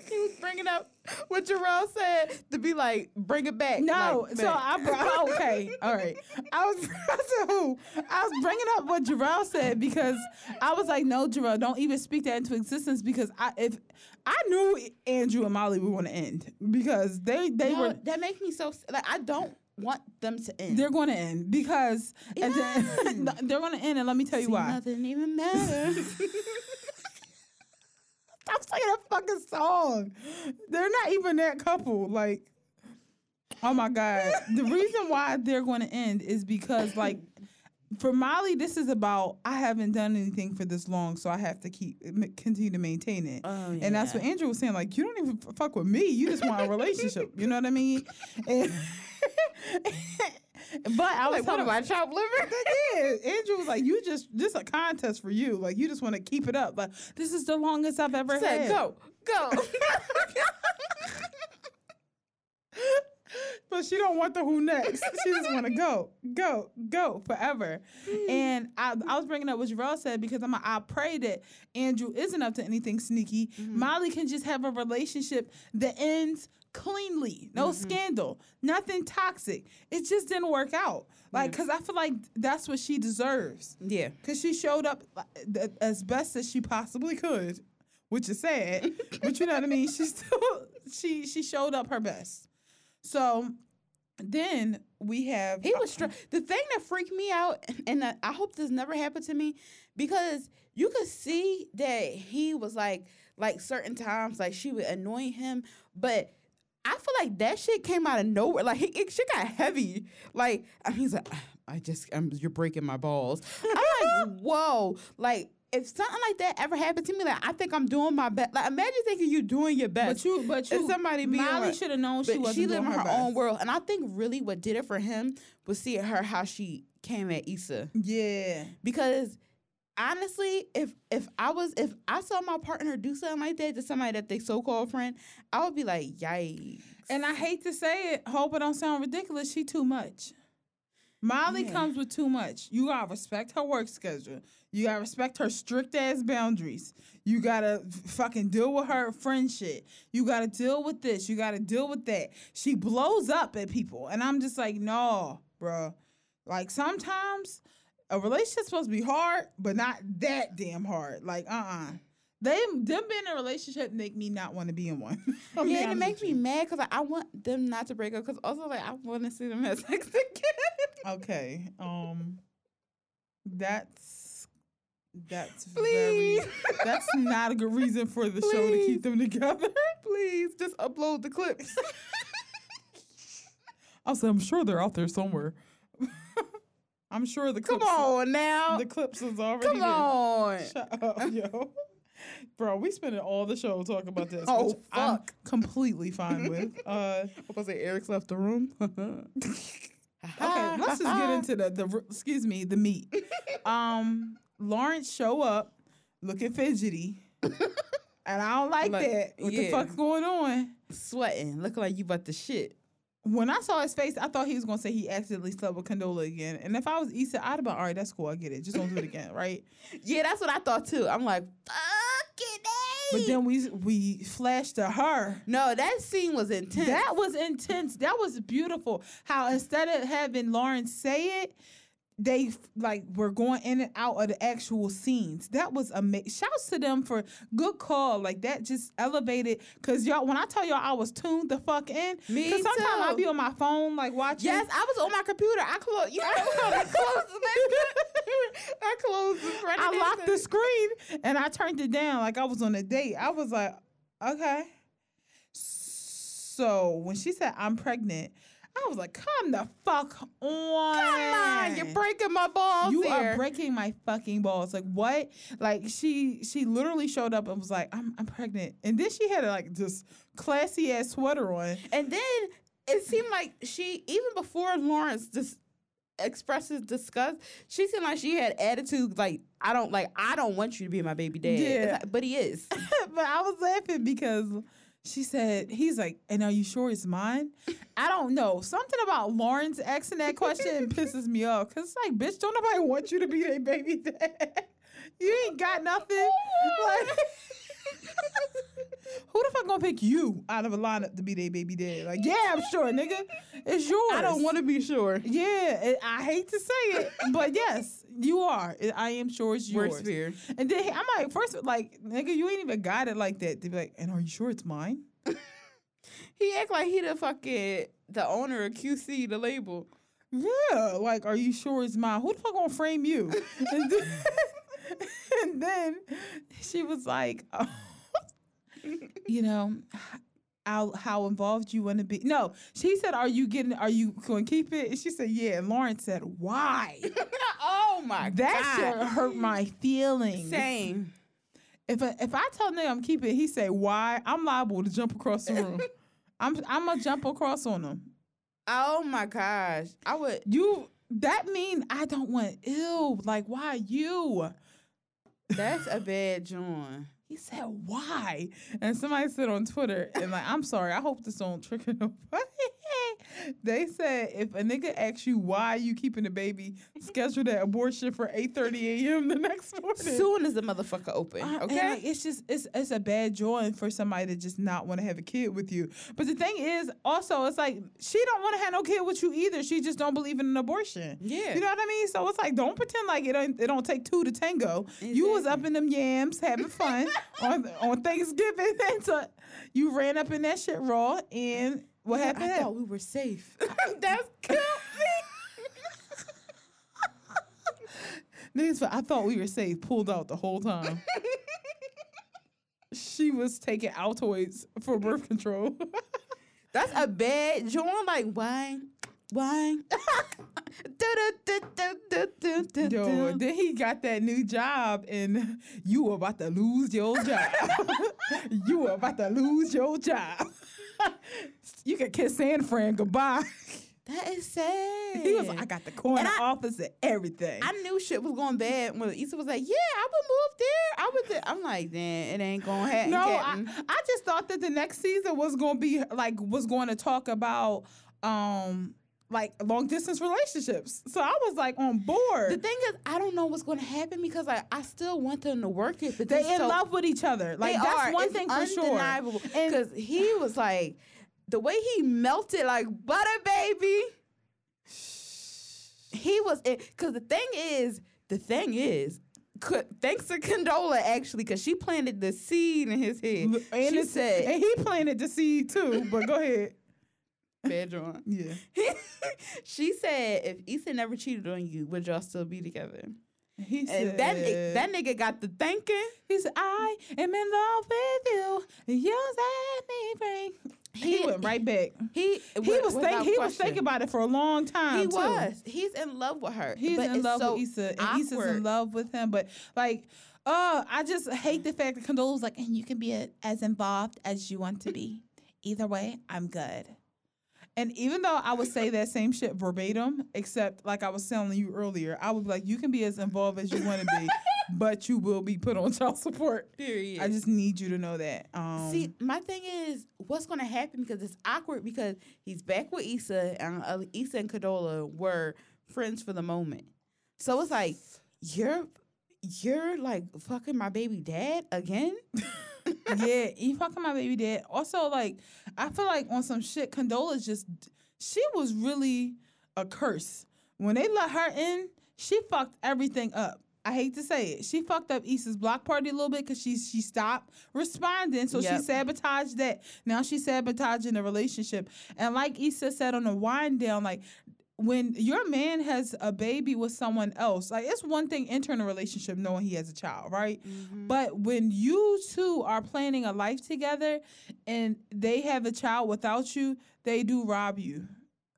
[SPEAKER 2] She was bringing up what Jarrell said to be like, bring it back.
[SPEAKER 1] No,
[SPEAKER 2] like,
[SPEAKER 1] so
[SPEAKER 2] back.
[SPEAKER 1] I brought oh, okay, all right. I was I said who? I was bringing up what Jarrell said because I was like, no, Jarrell, don't even speak that into existence because I if I knew Andrew and Molly were going to end because they they
[SPEAKER 2] No,
[SPEAKER 1] were
[SPEAKER 2] that makes me so like I don't want them to end.
[SPEAKER 1] they're going to end because and then, they're going to end and let me tell you
[SPEAKER 2] See,
[SPEAKER 1] why.
[SPEAKER 2] Nothing even matters.
[SPEAKER 1] That fucking song. They're not even that couple. Like, oh my god. the reason why they're going to end is because like. For Molly, this is about I haven't done anything for this long, so I have to keep continue to maintain it.
[SPEAKER 2] Oh,
[SPEAKER 1] And that's what Andrew was saying. Like, you don't even f- fuck with me. You just want a relationship. You know what I mean? And- but I was
[SPEAKER 2] like, what I, chopped liver?
[SPEAKER 1] yeah, Andrew was like, "You just just a contest for you. Like you just want to keep it up. But this is the longest I've ever
[SPEAKER 2] Said,
[SPEAKER 1] had.
[SPEAKER 2] go, go.
[SPEAKER 1] but she don't want the who next. She just want to go, go, go forever. and mm. I, I was bringing up what Jarrell said because I'm. I pray that Andrew isn't up to anything sneaky. Mm-hmm. Molly can just have a relationship that ends cleanly, no mm-hmm. scandal, nothing toxic. It just didn't work out. Like, cause I feel like that's what she deserves.
[SPEAKER 2] yeah.
[SPEAKER 1] Cause she showed up uh, as best as she possibly could, which is sad. but you know what I mean. She still she she showed up her best. So then we have
[SPEAKER 2] He was str- the thing that freaked me out, and I hope this never happened to me, because you could see that he was like, like certain times, like she would annoy him, but I feel like that shit came out of nowhere. Like he, it, shit got heavy. Like I mean, he's like, "Ah, I just, I'm, you're breaking my balls. I'm like, whoa, like. If something like that ever happened to me, like I think I'm doing my best. Like imagine thinking you're doing your best.
[SPEAKER 1] But you, but you,
[SPEAKER 2] And somebody being
[SPEAKER 1] Molly
[SPEAKER 2] like-
[SPEAKER 1] should have known she wasn't
[SPEAKER 2] she lived in her,
[SPEAKER 1] best.
[SPEAKER 2] own world, and I think really what did it for him was seeing her how she came at Issa.
[SPEAKER 1] Yeah,
[SPEAKER 2] Because honestly, if if I was if I saw my partner do something like that to somebody that they so called friend, I would be like, yikes.
[SPEAKER 1] and I hate to say it, hope it don't sound ridiculous. She too much. Molly
[SPEAKER 2] Yeah.
[SPEAKER 1] comes with too much. You gotta respect her work schedule. You gotta respect her strict ass boundaries. You gotta fucking deal with her friend shit. You gotta deal with this. You gotta deal with that. She blows up at people, and I'm just like, no, bro. Like sometimes a relationship's supposed to be hard, but not that damn hard. Like, uh, uh They them being in a relationship make me not want to be in one. Be
[SPEAKER 2] yeah, and it makes me mad because I want them not to break up. Because also, like, I want to see them have sex again.
[SPEAKER 1] Okay. Um that's that's
[SPEAKER 2] Please.
[SPEAKER 1] very that's not a good reason for the show to keep them together.
[SPEAKER 2] Please, just upload the clips.
[SPEAKER 1] I'll say I'm sure they're out there somewhere. I'm sure the
[SPEAKER 2] Come
[SPEAKER 1] clips
[SPEAKER 2] on now.
[SPEAKER 1] the clips is already
[SPEAKER 2] Come on.
[SPEAKER 1] Shut up, yo. Bro, we spending all the show talking about this.
[SPEAKER 2] Oh,
[SPEAKER 1] which I'm
[SPEAKER 2] fuck.
[SPEAKER 1] completely fine with. Uh
[SPEAKER 2] supposed to say Eric's left the room.
[SPEAKER 1] Okay, let's just get into the the excuse me the meat. Um, Lawrence show up looking fidgety, and I don't like,
[SPEAKER 2] Like,
[SPEAKER 1] that. What the fuck's going on?
[SPEAKER 2] sweating, looking like you about to shit.
[SPEAKER 1] When I saw his face, I thought he was gonna say he accidentally slept with Condola again. And if I was Issa, I'd have been all right. That's cool. I get it. Just don't do it again, right?
[SPEAKER 2] Yeah, that's what I thought too. I'm like, fucking A. Eh.
[SPEAKER 1] But then we we flashed to her.
[SPEAKER 2] no, that scene was intense.
[SPEAKER 1] That was intense. That was beautiful. How instead of having Lawrence say it, they like were going in and out of the actual scenes. That was amazing. Shouts to them for good call. Like that just elevated. Cause y'all, when I tell y'all I was tuned the fuck in.
[SPEAKER 2] Me
[SPEAKER 1] Cause sometimes. I be on my phone like watching.
[SPEAKER 2] Yes, I was on my computer. I closed. You know, I closed the. I closed the. front
[SPEAKER 1] I locked the screen and I turned it down like I was on a date. I was like, okay. So when she said I'm pregnant, I was like, come the fuck on.
[SPEAKER 2] Come on, you're breaking my balls
[SPEAKER 1] You
[SPEAKER 2] here.
[SPEAKER 1] are breaking my fucking balls. Like what? Like she she literally showed up and was like, I'm I'm pregnant. And then she had like this classy ass sweater on.
[SPEAKER 2] And then it seemed like she, even before Lawrence just expresses disgust, she seemed like she had attitude like I don't like I don't want you to be my baby dad.
[SPEAKER 1] Yeah.
[SPEAKER 2] like- but he is.
[SPEAKER 1] but I was laughing because she said, he's like, and are you sure it's mine? I don't know. Something about Lawrence asking that question pisses me off. Cause it's like, bitch, don't nobody want you to be their baby dad. You ain't got nothing. Oh like, who the fuck gonna pick you out of a lineup to be their baby dad? Like, yeah, I'm sure, nigga. It's yours.
[SPEAKER 2] I don't want to be sure.
[SPEAKER 1] Yeah, I hate to say it, but yes, you are. I am sure it's yours.
[SPEAKER 2] Worst fear.
[SPEAKER 1] And then I'm like, first, like, nigga, you ain't even got it like that. They be like, and are you sure it's mine?
[SPEAKER 2] He act like he the fucking the owner of QC, the label.
[SPEAKER 1] Yeah, like, are you sure it's mine? Who the fuck gonna frame you? and, then, and then she was like, oh, you know, how, how involved you want to be? No, she said, are you getting? Are you going to keep it? And she said, yeah. And Lauren said, why?
[SPEAKER 2] oh my
[SPEAKER 1] that
[SPEAKER 2] god.
[SPEAKER 1] shit hurt my feelings.
[SPEAKER 2] Same.
[SPEAKER 1] If I, if I tell nigga I'm keeping it, he say why? I'm liable to jump across the room. I'm I'm gonna jump across on him.
[SPEAKER 2] Oh my gosh. I would
[SPEAKER 1] You that mean I don't want ill. Like why you?
[SPEAKER 2] that's a bad joint.
[SPEAKER 1] He said why? And somebody said on Twitter and like I'm sorry. I hope this don't trigger nobody. they said if a nigga asks you why you keeping the baby, schedule that abortion for 8:30 a.m. the next morning.
[SPEAKER 2] Soon as the motherfucker open. Okay.
[SPEAKER 1] like, it's just it's it's a bad joy for somebody to just not want to have a kid with you. But the thing is, also, it's like she don't want to have no kid with you either. She just don't believe in an abortion.
[SPEAKER 2] yeah.
[SPEAKER 1] You know what I mean? So it's like don't pretend like it don't it don't take two to tango. You was up in them yams having fun on on Thanksgiving, and so you ran up in that shit raw. And what
[SPEAKER 2] Yeah,
[SPEAKER 1] happened?
[SPEAKER 2] I thought we were safe. That's killed
[SPEAKER 1] Niggas, I thought we were safe. Pulled out the whole time. she was taking Altoids for birth control.
[SPEAKER 2] That's a bad joint. Like why? Why?
[SPEAKER 1] Yo, then he got that new job, and you were about to lose your job. you were about to lose your job. you can kiss San Fran goodbye.
[SPEAKER 2] That is sad.
[SPEAKER 1] He was like, I got the corner
[SPEAKER 2] I-
[SPEAKER 1] office and everything.
[SPEAKER 2] I knew shit was going bad when Issa was like, "Yeah, I would move there. I would." There. I'm like, "Damn, it ain't gonna happen."
[SPEAKER 1] no, I, I just thought that the next season was going to be like was going to talk about um like long distance relationships. So I was like on board.
[SPEAKER 2] The thing is, I don't know what's going to happen because I, I still want them to work it. But
[SPEAKER 1] they in
[SPEAKER 2] so-
[SPEAKER 1] love with each other. Like that's
[SPEAKER 2] are.
[SPEAKER 1] one
[SPEAKER 2] It's
[SPEAKER 1] thing for sure.
[SPEAKER 2] undeniable.
[SPEAKER 1] And-
[SPEAKER 2] Because he was like, the way he melted like butter, baby. He was it. Because the thing is, the thing is, co- thanks to Condola actually, because she planted the seed in his head.
[SPEAKER 1] And
[SPEAKER 2] she said,
[SPEAKER 1] and he planted the seed too. But go ahead.
[SPEAKER 2] "Bedroom."
[SPEAKER 1] Yeah.
[SPEAKER 2] she said, if Issa never cheated on you, would y'all still be together?
[SPEAKER 1] He
[SPEAKER 2] And
[SPEAKER 1] said
[SPEAKER 2] that that nigga got the thinking.
[SPEAKER 1] He said, I am in love with you. You set me free. He, went right back.
[SPEAKER 2] He
[SPEAKER 1] He was thinking. He was thinking about it for a long time.
[SPEAKER 2] He
[SPEAKER 1] too.
[SPEAKER 2] was. He's in love with her.
[SPEAKER 1] He's in love
[SPEAKER 2] so
[SPEAKER 1] with Issa, and Issa's in love with him. But like, oh, I just hate the fact that Condola was like, and you can be a, as involved as you want to be. Either way, I'm good. And even though I would say that same shit verbatim, except like I was telling you earlier, I would be like, you can be as involved as you want to be, but you will be put on child support.
[SPEAKER 2] Period.
[SPEAKER 1] I just need you to know that. Um,
[SPEAKER 2] See, my thing is, what's going to happen because it's awkward because he's back with Issa, and uh, Issa and Condola were friends for the moment. So it's like you're you're like fucking my baby dad again.
[SPEAKER 1] yeah, he fucking my baby dad. Also, like, I feel like on some shit, Condola's just she was really a curse. When they let her in, she fucked everything up. I hate to say it. She fucked up Issa's block party a little bit because she she stopped responding. So she sabotaged that. Now she's sabotaging the relationship. And like Issa said on the wind down, like when your man has a baby with someone else, like it's one thing entering a relationship knowing he has a child, right? Mm-hmm. But when you two are planning a life together and they have a child without you, they do rob you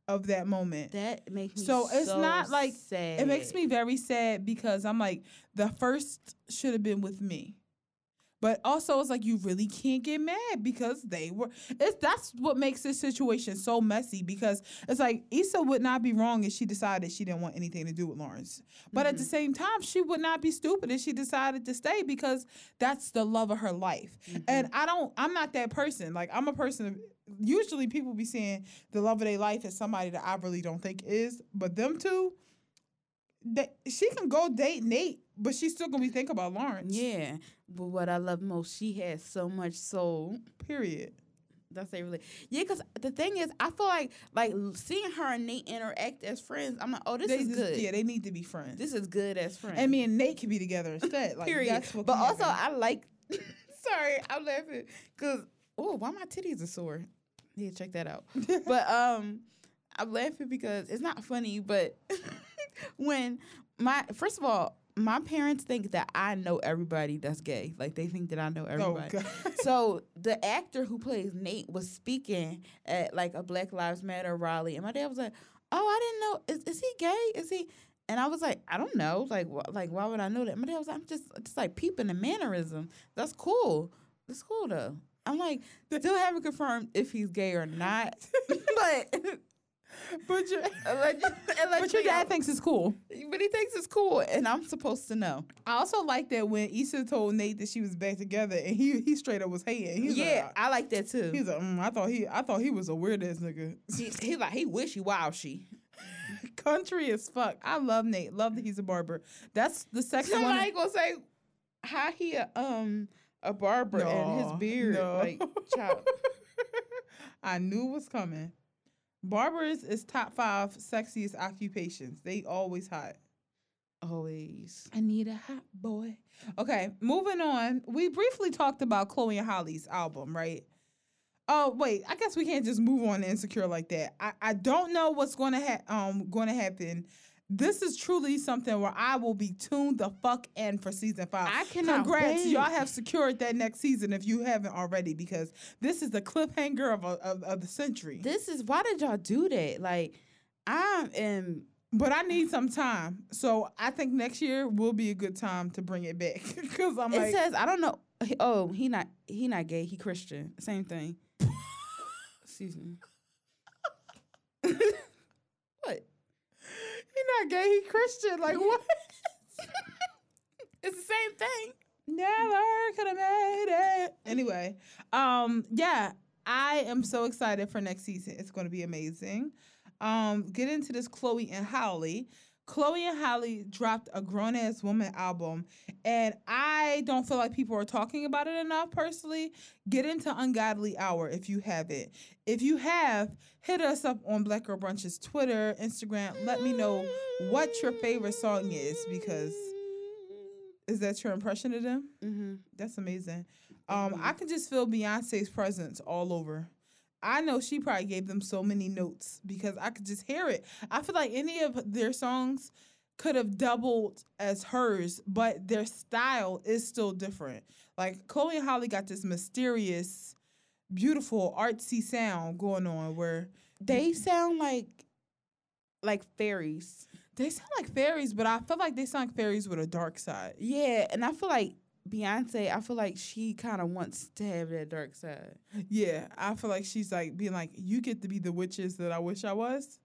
[SPEAKER 1] of that moment.
[SPEAKER 2] That makes me
[SPEAKER 1] So it's not like-
[SPEAKER 2] sad.
[SPEAKER 1] It makes me very sad because I'm like, the first should have been with me. But also, it's like you really can't get mad because they were. It's that's what makes this situation so messy because it's like Issa would not be wrong if she decided she didn't want anything to do with Lawrence, but at the mm-hmm. same time, she would not be stupid if she decided to stay because that's the love of her life. Mm-hmm. And I don't. I'm not that person. Like I'm a person. Of, usually, people be saying the love of their life is somebody that I really don't think is, but them two. They, she can go date Nate, but she's still gonna be thinking about Lawrence.
[SPEAKER 2] Yeah, but what I love most, she has so much soul.
[SPEAKER 1] Period.
[SPEAKER 2] That's a really yeah. Because the thing is, I feel like like seeing her and Nate interact as friends. I'm like, oh, this
[SPEAKER 1] they
[SPEAKER 2] is
[SPEAKER 1] just-
[SPEAKER 2] good.
[SPEAKER 1] Yeah, they need to be friends.
[SPEAKER 2] this is good as friends.
[SPEAKER 1] and me and Nate can be together instead. Like,
[SPEAKER 2] period.
[SPEAKER 1] That's what
[SPEAKER 2] but also,
[SPEAKER 1] happen.
[SPEAKER 2] I like. sorry, I'm laughing because oh, why my titties are sore? Yeah, check that out. but um, I'm laughing because it's not funny. But when my first of all, my parents think that I know everybody that's gay. Like they think that I know
[SPEAKER 1] oh
[SPEAKER 2] everybody.
[SPEAKER 1] god.
[SPEAKER 2] So the actor who plays Nate was speaking at like a Black Lives Matter rally, and my dad was like, "Oh, I didn't know. Is, is he gay? Is he?" And I was like, "I don't know. Like, wh- like why would I know that?" My dad was like, "I'm just just like peeping the mannerism. That's cool. That's cool though." I'm like, still haven't confirmed if he's gay or not, but
[SPEAKER 1] but your but your dad thinks it's cool.
[SPEAKER 2] but he thinks it's cool, and I'm supposed to know.
[SPEAKER 1] I also like that when Issa told Nate that she was back together, and he he straight up was hating. He was
[SPEAKER 2] yeah,
[SPEAKER 1] like,
[SPEAKER 2] I like that too.
[SPEAKER 1] He's like, mm, I thought he, I thought he was a weird ass nigga.
[SPEAKER 2] He, he like he wishy washy.
[SPEAKER 1] Country as fuck. I love Nate. Love that he's a barber. That's the second one.
[SPEAKER 2] Somebody gonna say how he a, um a barber and his beard
[SPEAKER 1] no.
[SPEAKER 2] like child.
[SPEAKER 1] I knew it was coming. Barbers is top five sexiest occupations. They always hot.
[SPEAKER 2] Always.
[SPEAKER 1] I need a hot boy. Okay, moving on. We briefly talked about Chloe and Halle's album, right? Oh wait, I guess we can't just move on to insecure like that. I, I don't know what's going to ha- um going to happen. This is truly something where I will be tuned the fuck in for season five.
[SPEAKER 2] I cannot
[SPEAKER 1] Congrats,
[SPEAKER 2] wait.
[SPEAKER 1] y'all have secured that next season if you haven't already, because this is the cliffhanger of a, of, of the century.
[SPEAKER 2] This is why did y'all do that? Like I am
[SPEAKER 1] But I need some time, so I think next year will be a good time to bring it back. Because I'm
[SPEAKER 2] it
[SPEAKER 1] like,
[SPEAKER 2] says I don't know. Oh, he not he not gay. He Christian. Same thing. Excuse me.
[SPEAKER 1] he not gay, he Christian. Like what?
[SPEAKER 2] It's the same thing.
[SPEAKER 1] Never could have made it. Anyway, um, yeah, I am so excited for next season. It's going to be amazing. Um, get into this Chloe and Halle. Chloe and Halle dropped a grown ass woman album, and I don't feel like people are talking about it enough personally. Get into Ungodly Hour if you have it. If you have, hit us up on Black Girl Brunch's Twitter, Instagram. Let me know what your favorite song is because is that your impression of them?
[SPEAKER 2] Mm-hmm.
[SPEAKER 1] That's amazing. Um, I can just feel Beyonce's presence all over. I know she probably gave them so many notes because I could just hear it. I feel like any of their songs could have doubled as hers, but their style is still different. Like Chloe and Halle got this mysterious, beautiful, artsy sound going on where
[SPEAKER 2] They sound like like fairies.
[SPEAKER 1] they sound like fairies, but I feel like they sound like fairies with a dark side.
[SPEAKER 2] Yeah, and I feel like Beyonce, I feel like she kind of wants to have that dark side.
[SPEAKER 1] Yeah, I feel like she's like being like, you get to be the witches that I wish I was.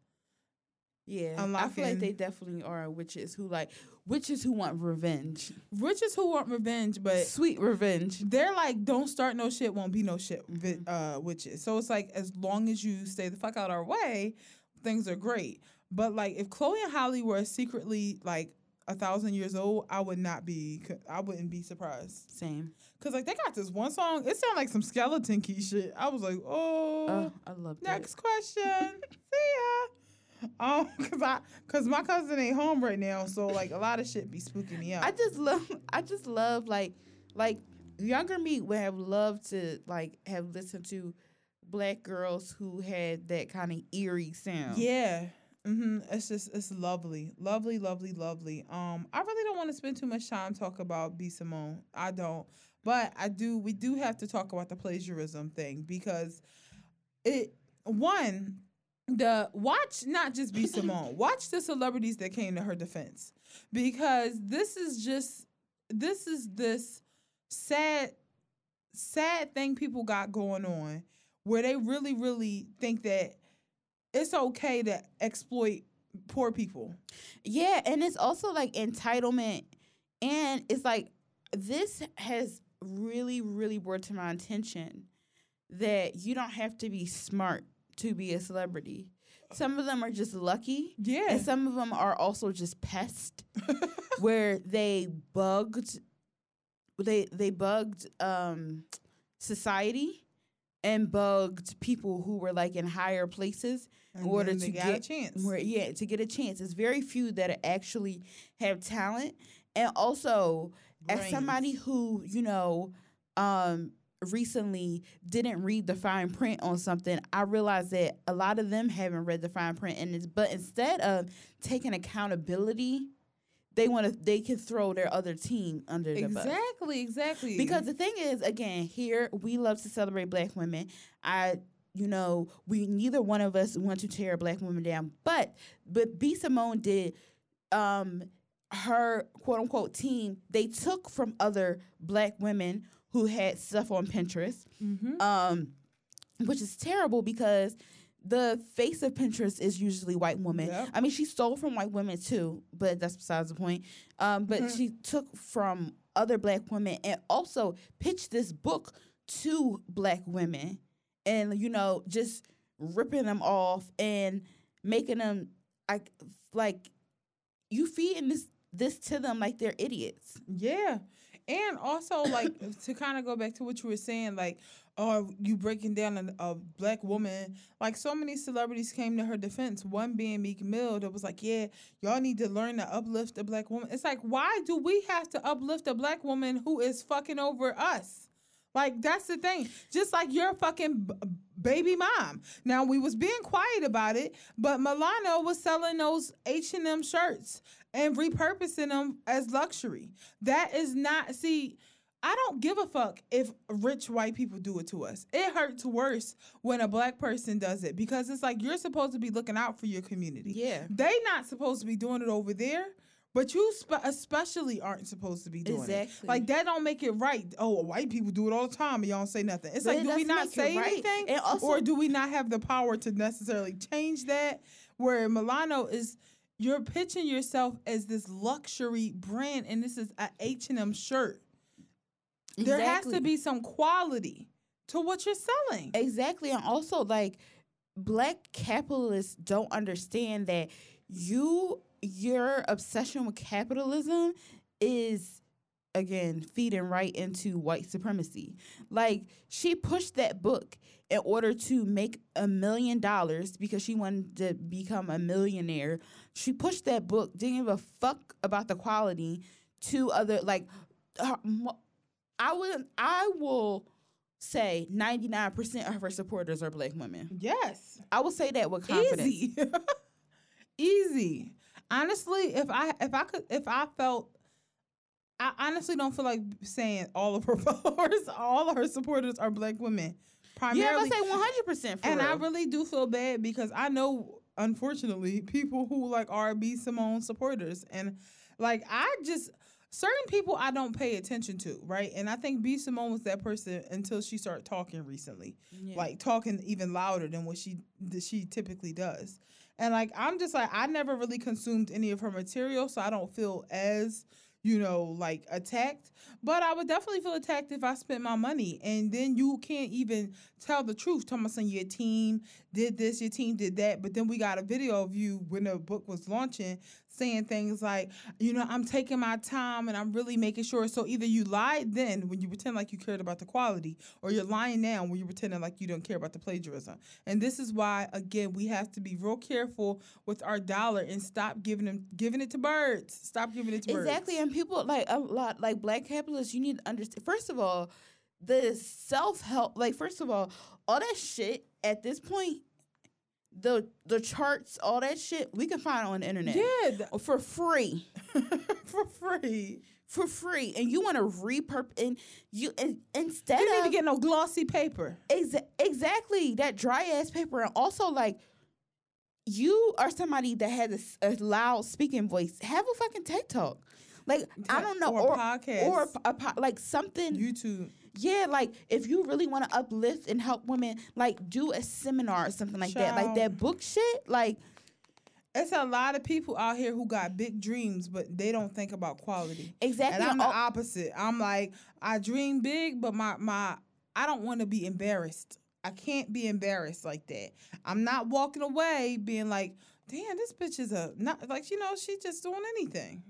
[SPEAKER 2] Yeah, I feel like they definitely are witches who like witches who want revenge,
[SPEAKER 1] Witches who want revenge, but
[SPEAKER 2] sweet revenge.
[SPEAKER 1] they're like, don't start no shit, won't be no shit, vi- uh, witches. So it's like, as long as you stay the fuck out our way, things are great. But like, if Chloe and Halle were secretly like a thousand years old, I would not be, I wouldn't be surprised.
[SPEAKER 2] Same.
[SPEAKER 1] Cause like they got this one song, it sounded like some skeleton key shit. I was like, oh,
[SPEAKER 2] Oh, I love that.
[SPEAKER 1] next question. See ya. Um, cause I, cause my cousin ain't home right now, so like a lot of shit be spooking me out.
[SPEAKER 2] I just love. I just love like like younger me would have loved to like have listened to black girls who had that kind of eerie sound.
[SPEAKER 1] Yeah. Hmm It's just it's lovely, lovely, lovely, lovely. Um, I really don't want to spend too much time talk about B Simone. I don't, but I do. We do have to talk about the plagiarism thing because it one the watch not just B Simone. watch the celebrities that came to her defense because this is just this is this sad sad thing people got going on where they really really think that it's okay to exploit poor people.
[SPEAKER 2] Yeah, and it's also like entitlement, and it's like this has really, really brought to my attention that you don't have to be smart to be a celebrity. Some of them are just lucky,
[SPEAKER 1] Yeah.
[SPEAKER 2] and some of them are also just pests, where they bugged, they they bugged um, society, and bugged people who were like in higher places
[SPEAKER 1] And
[SPEAKER 2] in order to get
[SPEAKER 1] a chance.
[SPEAKER 2] where yeah to get a chance. It's very few that actually have talent. And also as somebody who you know um recently didn't read the fine print on something i realized that a lot of them haven't read the fine print. And it's but instead of taking accountability they want to they can throw their other team under the bus
[SPEAKER 1] Exactly, exactly.
[SPEAKER 2] because the thing is, again, here we love to celebrate black women. I, you know, we neither one of us want to tear black women down, but but B Simone did, um, her quote unquote team. They took from other black women who had stuff on Pinterest,
[SPEAKER 1] Mhm.
[SPEAKER 2] um, which is terrible because. The face of Pinterest is usually white women.
[SPEAKER 1] Yep.
[SPEAKER 2] I mean, she stole from white women too, but that's besides the point. Um, but
[SPEAKER 1] Mhm.
[SPEAKER 2] she took from other black women and also pitched this book to black women and you know just ripping them off and making them like like you feeding this this to them like they're idiots
[SPEAKER 1] Yeah. And also, like, to kind of go back to what you were saying, like, oh, you breaking down a, a black woman. Like, so many celebrities came to her defense. One being Meek Mill, that was like, yeah, y'all need to learn to uplift a black woman. It's like, why do we have to uplift a black woman who is fucking over us? Like that's the thing. Just like your fucking b- baby mom. Now we was being quiet about it, but Milano was selling those H and M shirts and repurposing them as luxury. That is not. See, I don't give a fuck if rich white people do it to us. It hurts worse when a black person does it because it's like you're supposed to be looking out for your community.
[SPEAKER 2] yeah
[SPEAKER 1] They not supposed to be doing it over there. But you spe- especially aren't supposed to be doing it.
[SPEAKER 2] Exactly.
[SPEAKER 1] Like that don't make it right. Oh, white people do it all the time and y'all don't say nothing. It's
[SPEAKER 2] But
[SPEAKER 1] like,
[SPEAKER 2] it
[SPEAKER 1] do we not
[SPEAKER 2] it
[SPEAKER 1] say
[SPEAKER 2] right.
[SPEAKER 1] anything,
[SPEAKER 2] also-
[SPEAKER 1] or do we not have the power to necessarily change that? Where Milano is, you're pitching yourself as this luxury brand, and this is a H and M shirt. There has to be some quality to what you're selling.
[SPEAKER 2] Exactly, and also like black capitalists don't understand that you your obsession with capitalism is again feeding right into white supremacy. Like she pushed that book in order to make a million dollars because she wanted to become a millionaire. She pushed that book, didn't give a fuck about the quality to other like her, I would I will say 99% of her supporters are black women.
[SPEAKER 1] Yes.
[SPEAKER 2] I will say that with confidence.
[SPEAKER 1] Easy. Easy. Honestly, if I if I could if I felt I honestly don't feel like saying all of her followers, all of her supporters are black women. Primarily. Yeah.
[SPEAKER 2] I say 100% for
[SPEAKER 1] and
[SPEAKER 2] real.
[SPEAKER 1] I really do feel bad because I know, unfortunately, people who like are B Simone supporters, and like I just certain people I don't pay attention to, right? And I think B Simone was that person until she started talking recently,
[SPEAKER 2] Yeah.
[SPEAKER 1] like talking even louder than what she she typically does. And like I'm just like I never really consumed any of her material, so I don't feel as you know like attacked. But I would definitely feel attacked if I spent my money, and then you can't even tell the truth. About saying your team did this, your team did that, but then we got a video of you when the book was launching saying things like, you know, I'm taking my time and I'm really making sure. So either you lied then when you pretend like you cared about the quality, or you're lying now when you're pretending like you don't care about the plagiarism. And this is why, again, we have to be real careful with our dollar and stop giving them giving it to birds. Stop giving it to birds.
[SPEAKER 2] Exactly, and people like a lot like black capitalists. You need to understand. First of all, the self help. Like first of all, all that shit at this point, the the charts, all that shit, we can find on the internet
[SPEAKER 1] Yeah, th- oh,
[SPEAKER 2] for free,
[SPEAKER 1] for free.
[SPEAKER 2] for free. And you want to repurpose and you and instead
[SPEAKER 1] You need to get no glossy paper.
[SPEAKER 2] Exa- exactly that dry ass paper and also like you are somebody that has a loud speaking voice have a fucking TED talk like I don't know
[SPEAKER 1] Or
[SPEAKER 2] or
[SPEAKER 1] podcast.
[SPEAKER 2] or a, a po- like something
[SPEAKER 1] YouTube.
[SPEAKER 2] yeah like if you really want to uplift and help women like do a seminar or something like that like that book shit like
[SPEAKER 1] It's a lot of people out here who got big dreams, but they don't think about quality.
[SPEAKER 2] exactly
[SPEAKER 1] And I'm the
[SPEAKER 2] oh
[SPEAKER 1] opposite. I'm like, I dream big, but my my I don't want to be embarrassed. I can't be embarrassed like that. I'm not walking away being like, damn, this bitch is a not like you know, she just doing anything.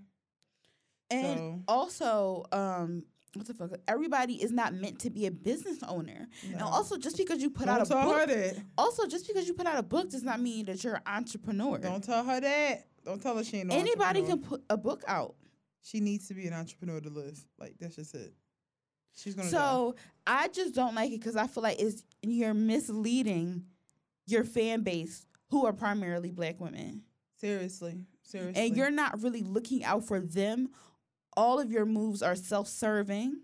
[SPEAKER 2] And
[SPEAKER 1] So-
[SPEAKER 2] also, um, what the fuck? Everybody is not meant to be a business owner. And also, just because you put
[SPEAKER 1] don't
[SPEAKER 2] out a
[SPEAKER 1] tell
[SPEAKER 2] book,
[SPEAKER 1] her that.
[SPEAKER 2] also just because you put out a book does not mean that you're an entrepreneur.
[SPEAKER 1] Don't tell her that. Don't tell her she ain't no
[SPEAKER 2] Anybody can put a book out.
[SPEAKER 1] She needs to be an entrepreneur to live. Like that's just it. She's gonna. die.
[SPEAKER 2] So I just don't like it because I feel like it's you're misleading your fan base, who are primarily black women,
[SPEAKER 1] seriously, seriously,
[SPEAKER 2] and you're not really looking out for them. All of your moves are self-serving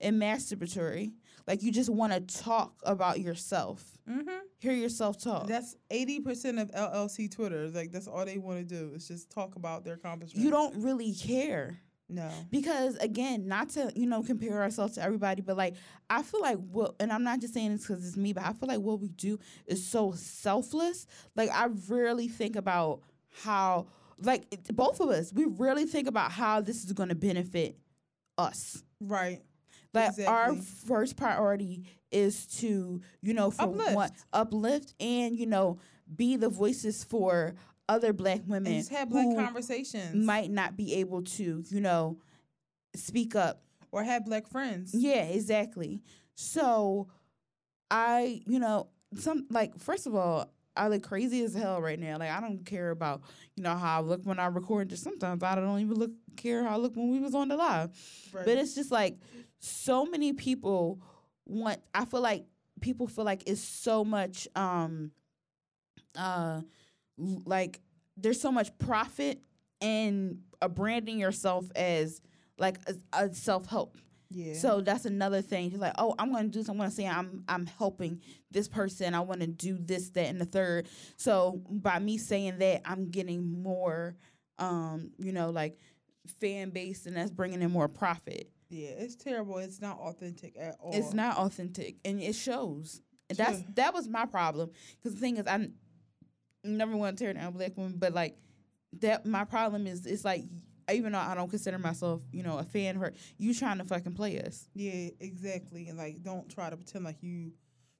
[SPEAKER 2] and masturbatory. Like you just want to talk about yourself,
[SPEAKER 1] Mm-hmm.
[SPEAKER 2] hear yourself talk.
[SPEAKER 1] That's eighty percent of LLC Twitter. Like that's all they want to do is just talk about their accomplishments.
[SPEAKER 2] you don't really care.
[SPEAKER 1] No.
[SPEAKER 2] because again not to you know compare ourselves to everybody but like i feel like what and i'm not just saying this because it's me but i feel like what we do is so selfless like i rarely think about how like it- both of us we really think about how this is going to benefit us
[SPEAKER 1] Right.
[SPEAKER 2] like our first priority is to you know for one
[SPEAKER 1] Uplift.
[SPEAKER 2] uplift and you know be the voices for other black women
[SPEAKER 1] And just have black
[SPEAKER 2] who
[SPEAKER 1] conversations.
[SPEAKER 2] might not be able to you know speak up
[SPEAKER 1] or have black friends.
[SPEAKER 2] Yeah, exactly. So I, you know, some like first of all, I look crazy as hell right now. Like I don't care about, you know, how I look when I record. Just sometimes I don't even look care how I look when we was on the live.
[SPEAKER 1] Right.
[SPEAKER 2] But it's just like so many people want I feel like people feel like it's so much um uh like there's so much profit in uh, branding yourself as like a, a self-help.
[SPEAKER 1] Yeah.
[SPEAKER 2] So that's another thing. You're like, oh, I'm gonna do something. I'm gonna say I'm I'm helping this person. I want to do this, that, and the third. So by me saying that, I'm getting more, um, you know, like fan base, and that's bringing in more profit.
[SPEAKER 1] yeah, it's terrible. It's not authentic at all.
[SPEAKER 2] It's not authentic, and it shows. And that's that was my problem. Because the thing is, I never want to tear down black women, but like that, my problem is, it's like even though I don't consider myself, you know, a fan of her, you trying to fucking play us.
[SPEAKER 1] Yeah, exactly. And like, don't try to pretend like you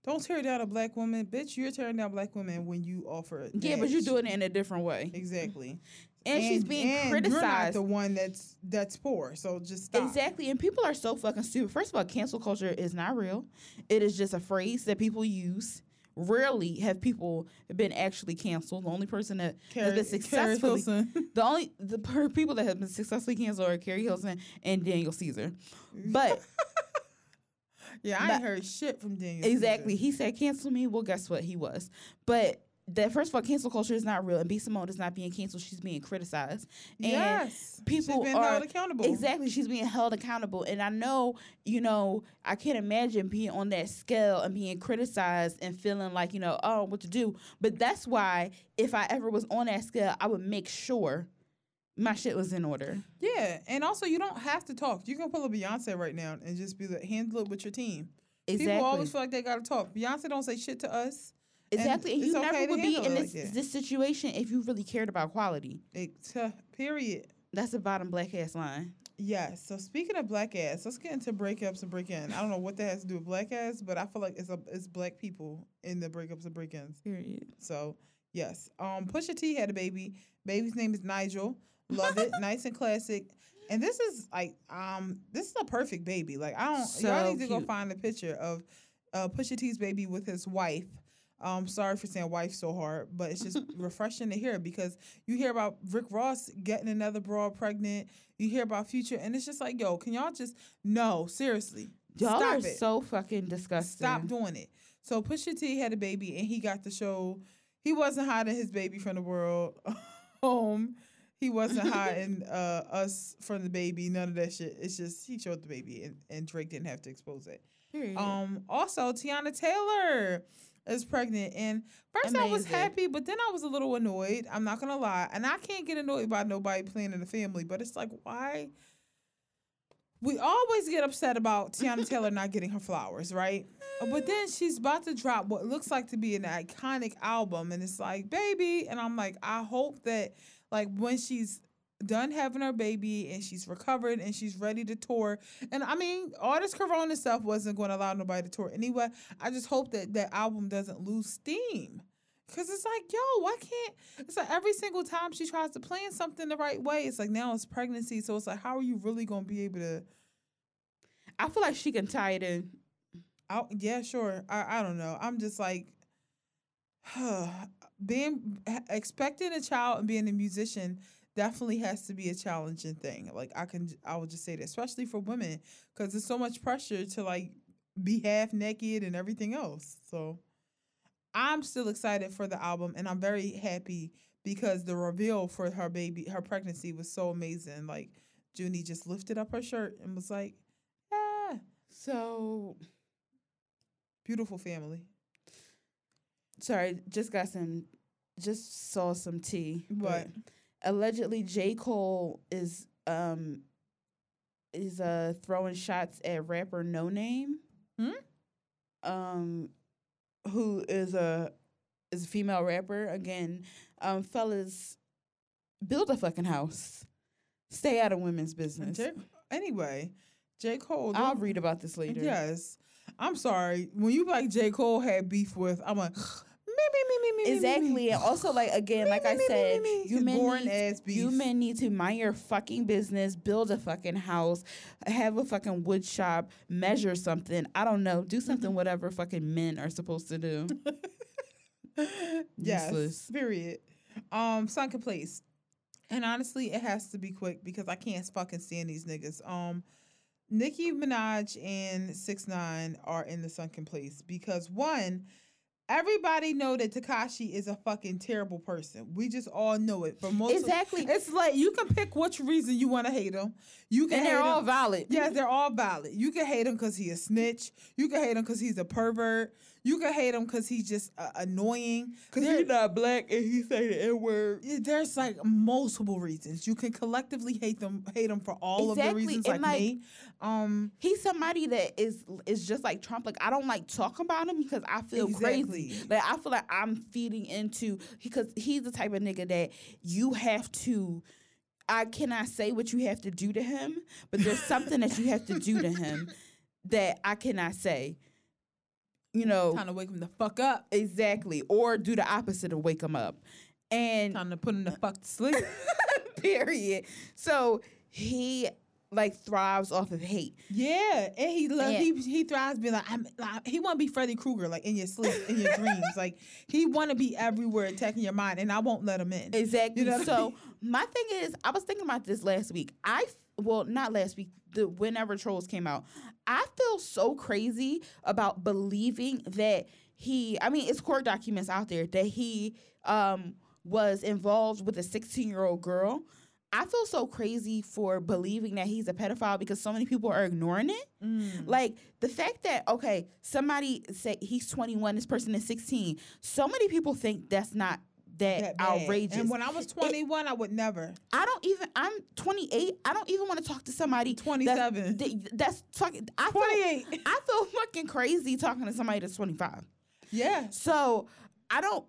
[SPEAKER 1] Don't tear down a black woman, bitch. You're tearing down black women when you offer.
[SPEAKER 2] Yeah, but you do it in a different way.
[SPEAKER 1] exactly.
[SPEAKER 2] And, she's being
[SPEAKER 1] and You're not
[SPEAKER 2] criticized.
[SPEAKER 1] the one that's that's poor, so just stop.
[SPEAKER 2] Exactly. And people are so fucking stupid. First of all, cancel culture is not real. It is just a phrase that people use. Rarely have people been actually canceled. The only person that
[SPEAKER 1] Keri,
[SPEAKER 2] has been successfully the only the per- people that have been successfully canceled are Keri Hilson and Daniel Caesar. But
[SPEAKER 1] yeah, I
[SPEAKER 2] But-
[SPEAKER 1] ain't heard shit from Daniel.
[SPEAKER 2] exactly,
[SPEAKER 1] Caesar.
[SPEAKER 2] he said cancel me. Well, guess what? He was. But that first of all, cancel culture is not real, and B Simone is not being canceled. She's being criticized. And
[SPEAKER 1] yes,
[SPEAKER 2] people
[SPEAKER 1] She's been
[SPEAKER 2] are-
[SPEAKER 1] held accountable.
[SPEAKER 2] Exactly. She's being held accountable. And I know, you know, I can't imagine being on that scale and being criticized and feeling like, you know, oh, what to do. But that's why if I ever was on that scale, I would make sure my shit was in order.
[SPEAKER 1] Yeah, and also you don't have to talk. You can pull a Beyonce right now and just be like, handle it with your team.
[SPEAKER 2] Exactly.
[SPEAKER 1] People always feel like they gotta talk. Beyonce don't say shit to us. And
[SPEAKER 2] exactly. And,
[SPEAKER 1] it's
[SPEAKER 2] you
[SPEAKER 1] okay
[SPEAKER 2] never would be in this,
[SPEAKER 1] like
[SPEAKER 2] this situation if you really cared about quality.
[SPEAKER 1] It, period.
[SPEAKER 2] That's the bottom black ass line.
[SPEAKER 1] Yes. So speaking of black ass, let's get into breakups and break-in. I don't know what that has to do with black ass, but I feel like it's a it's black people in the breakups and break-ins.
[SPEAKER 2] Period.
[SPEAKER 1] So yes. Um, Pusha T had a baby. Baby's name is Nigel. Love it. nice and classic. And this is like um this is a perfect baby. Like I don't
[SPEAKER 2] So
[SPEAKER 1] y'all need to go find a picture of uh Pusha T's baby with his wife. Um, sorry for saying wife so hard, but it's just refreshing to hear because you hear about Rick Ross getting another broad pregnant. You hear about Future, and it's just like, yo, can y'all just no, seriously,
[SPEAKER 2] Y'all
[SPEAKER 1] stop
[SPEAKER 2] are
[SPEAKER 1] it.
[SPEAKER 2] so fucking disgusting.
[SPEAKER 1] Stop doing it. So Pusha T had a baby and he got to show he wasn't hiding his baby from the world home. He wasn't hiding uh, us from the baby. None of that shit. It's just he showed the baby and, and Drake didn't have to expose it. Um also Teyana Taylor is pregnant and first I was happy, but then I was a little annoyed. I'm not gonna lie. And I can't get annoyed by nobody playing in the family, but it's like why we always get upset about Teyana Taylor not getting her flowers, right? But then she's about to drop what looks like to be an iconic album, and it's like, baby, and I'm like, I hope that like when she's done having her baby and she's recovered and she's ready to tour. And I mean, all this corona stuff wasn't going to allow nobody to tour anyway. I just hope that that album doesn't lose steam. Cause it's like, yo, why can't? It's like every single time she tries to plan something the right way, it's like now it's pregnancy. So it's like, how are you really gonna be able to?
[SPEAKER 2] I feel like she can tie it in.
[SPEAKER 1] Out, yeah, sure. I, I don't know. I'm just like, being expecting a child and being a musician definitely has to be a challenging thing. Like I can, I would just say that, especially for women, because there's so much pressure to like be half naked and everything else. So I'm still excited for the album, and I'm very happy because the reveal for her baby, her pregnancy was so amazing. Like Junie just lifted up her shirt and was like, "Yeah,
[SPEAKER 2] So
[SPEAKER 1] beautiful family."
[SPEAKER 2] sorry, just got some, just saw some tea.
[SPEAKER 1] What?
[SPEAKER 2] but Allegedly, J Cole is um is uh throwing shots at rapper Noname.
[SPEAKER 1] Hmm?
[SPEAKER 2] Um, who is a is a female rapper again. Um, fellas, build a fucking house. Stay out of women's business.
[SPEAKER 1] J- anyway, J. Cole.
[SPEAKER 2] I'll read about this later.
[SPEAKER 1] Yes. I'm sorry. When you like J. Cole had beef with, I'm like, me, me, me, me, me, me, me,
[SPEAKER 2] Exactly,
[SPEAKER 1] me.
[SPEAKER 2] and also like again,
[SPEAKER 1] Me,
[SPEAKER 2] like
[SPEAKER 1] me,
[SPEAKER 2] I
[SPEAKER 1] me, me,
[SPEAKER 2] said,
[SPEAKER 1] me, me.
[SPEAKER 2] you men
[SPEAKER 1] boring
[SPEAKER 2] need,
[SPEAKER 1] ass
[SPEAKER 2] you men need to mind your fucking business, build a fucking house, have a fucking wood shop, measure something. I don't know, do something
[SPEAKER 1] Mm-hmm.
[SPEAKER 2] whatever fucking men are supposed to do.
[SPEAKER 1] yes.
[SPEAKER 2] Useless.
[SPEAKER 1] Period. Um, Sunken Place. And honestly, it has to be quick because I can't fucking stand these niggas. Um, Nicki Minaj and Six Nine are in the sunken place because one, everybody know that Takashi is a fucking terrible person. We just all know it. For most, of-
[SPEAKER 2] Exactly.
[SPEAKER 1] it's like you can pick which reason you want to hate him. You can
[SPEAKER 2] and they're all
[SPEAKER 1] him.
[SPEAKER 2] valid.
[SPEAKER 1] Yes, they're all valid. You can hate him because he a snitch. You can hate him because he's a pervert. You can hate him because he's just uh, annoying.
[SPEAKER 2] Cause he's not black and he say the N word.
[SPEAKER 1] there's like multiple reasons you can collectively hate them, hate them for all of the reasons,
[SPEAKER 2] and,
[SPEAKER 1] like,
[SPEAKER 2] like,
[SPEAKER 1] me. Um,
[SPEAKER 2] He's somebody that is is just like Trump. Like I don't like talking about him because I feel crazy. Like I feel like I'm feeding into because he's the type of nigga that you have to. I cannot say what you have to do to him, but there's something that you have to do to him that I cannot say. You know,
[SPEAKER 1] Time to wake him the fuck up.
[SPEAKER 2] exactly, or do the opposite of wake him up. And
[SPEAKER 1] Time to put him the fuck to sleep.
[SPEAKER 2] period. So he like thrives off of hate.
[SPEAKER 1] Yeah, and he love
[SPEAKER 2] Yeah.
[SPEAKER 1] he he thrives being like I'm like he want to be Freddy Krueger like in your sleep in your dreams like he want to be everywhere attacking your mind and I won't let him in.
[SPEAKER 2] Exactly.
[SPEAKER 1] You know what I
[SPEAKER 2] so my thing is, I was thinking about this last week. I well, not last week. The whenever Trollz came out, I feel so crazy about believing that he. I mean, it's court documents out there that he um was involved with a 16 year old girl. I feel so crazy for believing that he's a pedophile because so many people are ignoring it.
[SPEAKER 1] Mm.
[SPEAKER 2] Like the fact that okay, somebody say he's 21, this person is 16. So many people think that's not that,
[SPEAKER 1] That
[SPEAKER 2] outrageous.
[SPEAKER 1] And when I was 21, I would never.
[SPEAKER 2] I don't even. I'm 28. I don't even want to talk to somebody. that's-
[SPEAKER 1] 27.
[SPEAKER 2] th- That's, fucking. I
[SPEAKER 1] 28.
[SPEAKER 2] Feel, I feel fucking crazy talking to somebody that's 25.
[SPEAKER 1] Yeah.
[SPEAKER 2] So I don't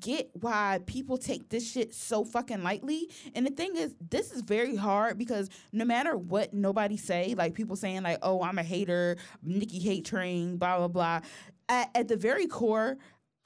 [SPEAKER 2] get why people take this shit so fucking lightly. And the thing is, this is very hard because no matter what nobody say, like people saying like, "Oh, I'm a hater," Nicki hate train, blah blah blah. At, at the very core.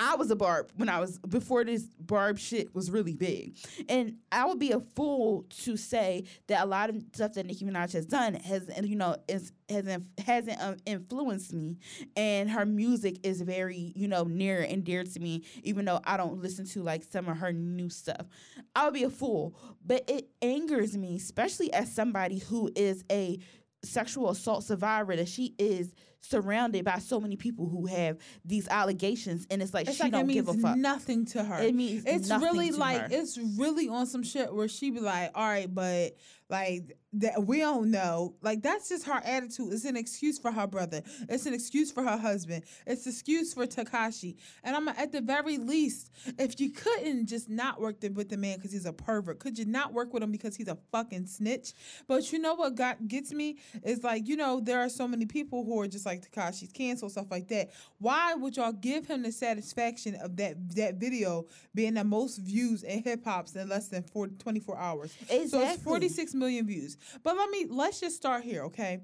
[SPEAKER 2] I was a barb when I was before this barb shit was really big, and I would be a fool to say that a lot of stuff that Nicki Minaj has done has, you know, is hasn't hasn't um, influenced me, and her music is very you know near and dear to me, even though I don't listen to like some of her new stuff. I would be a fool, but it angers me, especially as somebody who is a sexual assault survivor that she is surrounded by so many people who have these allegations and it's like
[SPEAKER 1] It's
[SPEAKER 2] she
[SPEAKER 1] like
[SPEAKER 2] don't give a fuck
[SPEAKER 1] nothing to her.
[SPEAKER 2] it means
[SPEAKER 1] it's
[SPEAKER 2] nothing
[SPEAKER 1] really
[SPEAKER 2] to
[SPEAKER 1] like
[SPEAKER 2] her.
[SPEAKER 1] it's really on some shit where she be like, all right, but like that we don't know. Like that's just her attitude. It's an excuse for her brother. It's an excuse for her husband. It's an excuse for Takashi. And I'm at the very least, if you couldn't just not work the, with the man because he's a pervert, could you not work with him because he's a fucking snitch? But you know what got gets me is like you know there are so many people who are just like Takashi's canceled stuff like that. Why would y'all give him the satisfaction of that that video being the most views in hip hop's in less than 40, 24 hours? So it's 46 million views. But let me let's just start here, okay?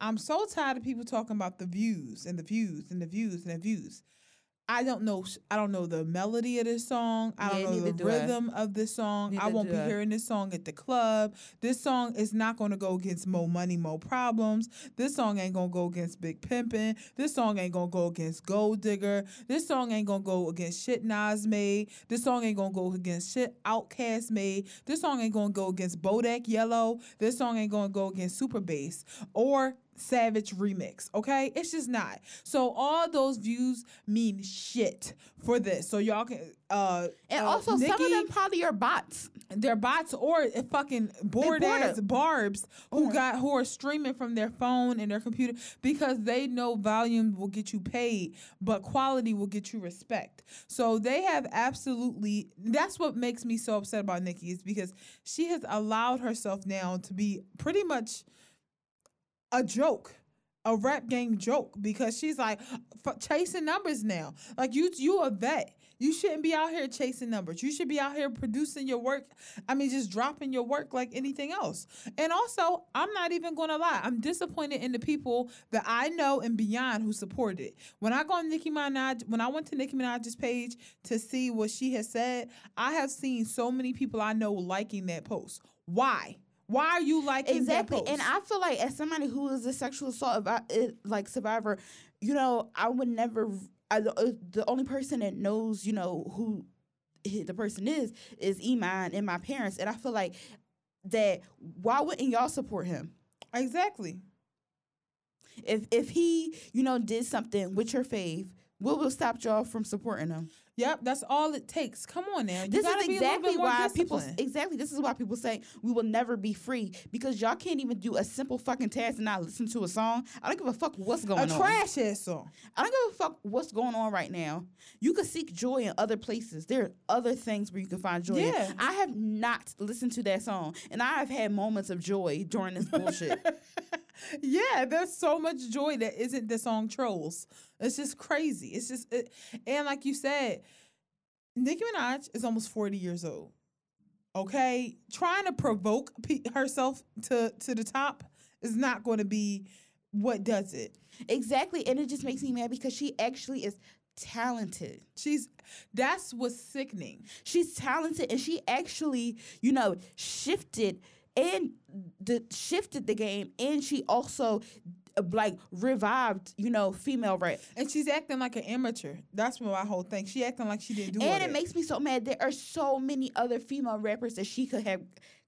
[SPEAKER 1] I'm so tired of people talking about the views and the views and the views and the views. I don't know. I don't know the melody of this song. I don't know the
[SPEAKER 2] do I.
[SPEAKER 1] rhythm of this song. I won't be
[SPEAKER 2] I.
[SPEAKER 1] hearing this song at the club. This song is not going to go against Mo Money, Mo Problems. This song ain't going to go against Big Pimpin'. This song ain't going to go against Gold Digger. This song ain't going to go against shit Nas made. This song ain't going to go against shit Outkast made. This song ain't going to go against Bodak Yellow. This song ain't going to go against Super Bass or Savage Remix. Okay? It's just not. So all those views mean shit for this. So y'all can uh
[SPEAKER 2] and
[SPEAKER 1] uh,
[SPEAKER 2] also some of them probably are bots
[SPEAKER 1] they're bots or fucking bored ass barbs who got who are streaming from their phone and their computer because they know volume will get you paid, but quality will get you respect. So they have absolutely that's what makes me so upset about Nicki is because she has allowed herself now to be pretty much a joke. A rap game joke because she's like chasing numbers now. Like you, you a vet. You shouldn't be out here chasing numbers. You should be out here producing your work. I mean, just dropping your work like anything else. And also, I'm not even to lie. I'm disappointed in the people that I know and beyond who supported it. When I go on Nicki Minaj, when I went to Nicki Minaj's page to see what she has said, I have seen so many people I know liking that post. Why? Why are you liking
[SPEAKER 2] exactly and i feel like as somebody who is a sexual assault uh, like survivor you know i would never I, the uh, only person that knows you know who the person is is iman and my parents and i feel like that why wouldn't y'all support him
[SPEAKER 1] exactly.
[SPEAKER 2] if if he you know did something with your fave what will stop y'all from supporting them?
[SPEAKER 1] Yep, that's all it takes. Come on now. You
[SPEAKER 2] this is exactly why people exactly this is why people say we will never be free because y'all can't even do a simple fucking task and not listen to a song. I don't give a fuck what's going
[SPEAKER 1] a
[SPEAKER 2] on.
[SPEAKER 1] A trash ass song.
[SPEAKER 2] I don't give a fuck what's going on right now. You can seek joy in other places. There are other things where you can find joy. in.
[SPEAKER 1] Yeah.
[SPEAKER 2] I have not listened to that song, and I have had moments of joy during this bullshit.
[SPEAKER 1] yeah, there's so much joy that isn't the song Trollz. It's just crazy. It's just, it, and like you said, Nicki Minaj is almost 40 years old. Okay, trying to provoke pe- herself to to the top is not going to be what does it.
[SPEAKER 2] Exactly. And it just makes me mad because she actually is talented.
[SPEAKER 1] She's that's what's sickening.
[SPEAKER 2] She's talented and she actually, you know, shifted and the shifted the game and she also like revived, you know, female rap.
[SPEAKER 1] And she's acting like an amateur. That's my whole thing. She acting like she didn't do
[SPEAKER 2] And it
[SPEAKER 1] that.
[SPEAKER 2] makes me so mad. There are so many other female rappers that she could have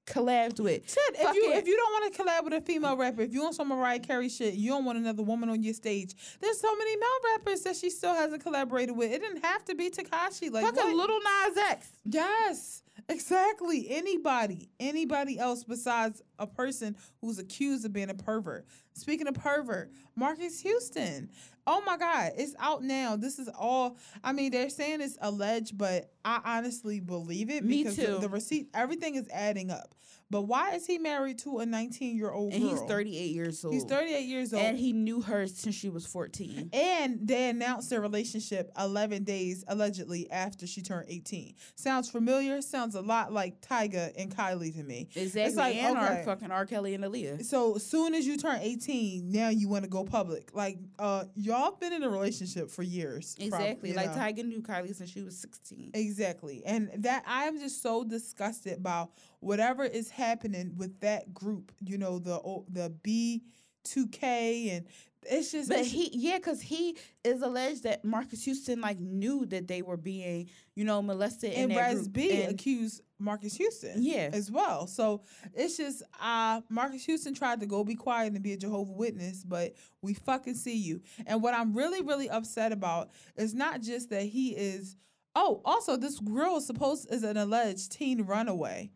[SPEAKER 2] collabed with.
[SPEAKER 1] Shit, if you
[SPEAKER 2] Fucking-
[SPEAKER 1] if you don't want to collab with a female rapper, if you want some Mariah Carey shit, you don't want another woman on your stage. There's so many male rappers that she still hasn't collaborated with. It didn't have to be Takashi. Like
[SPEAKER 2] Fucking Lil Nas X.
[SPEAKER 1] Yes, exactly. Anybody, anybody else besides a person who's accused of being a pervert. Speaking of pervert, Marques Houston. Oh my God, it's out now. This is all. I mean, they're saying it's alleged, but I honestly believe it
[SPEAKER 2] Me
[SPEAKER 1] because
[SPEAKER 2] too.
[SPEAKER 1] The, receipt, everything is adding up. But why is he married to a 19 year old
[SPEAKER 2] And
[SPEAKER 1] girl?
[SPEAKER 2] he's 38 years old.
[SPEAKER 1] He's 38 years old.
[SPEAKER 2] And he knew her since she was 14.
[SPEAKER 1] And they announced their relationship 11 days allegedly after she turned 18. Sounds familiar? Sounds a lot like Tyga and Kylie to me.
[SPEAKER 2] Exactly.
[SPEAKER 1] It's like,
[SPEAKER 2] and
[SPEAKER 1] okay.
[SPEAKER 2] our fucking R. Kelly and Aaliyah.
[SPEAKER 1] So soon as you turn 18, now you want to go public. Like uh y'all been in a relationship for years.
[SPEAKER 2] Exactly.
[SPEAKER 1] you
[SPEAKER 2] like
[SPEAKER 1] know.
[SPEAKER 2] Tyga knew Kylie since she was 16.
[SPEAKER 1] Exactly. And that I am just so disgusted about whatever is happening with that group, you know, the the B2K and it's just
[SPEAKER 2] But
[SPEAKER 1] it's-
[SPEAKER 2] he, yeah, because he is alleged that Marques Houston like knew that they were being, you know, molested in
[SPEAKER 1] and Raz. B
[SPEAKER 2] and-
[SPEAKER 1] accused Marques Houston.
[SPEAKER 2] Yeah.
[SPEAKER 1] As well. So it's just uh Marques Houston tried to go be quiet and be a Jehovah Witness, but we fucking see you. And what I'm really, really upset about is not just that he is oh, also this girl is supposed is an alleged teen runaway.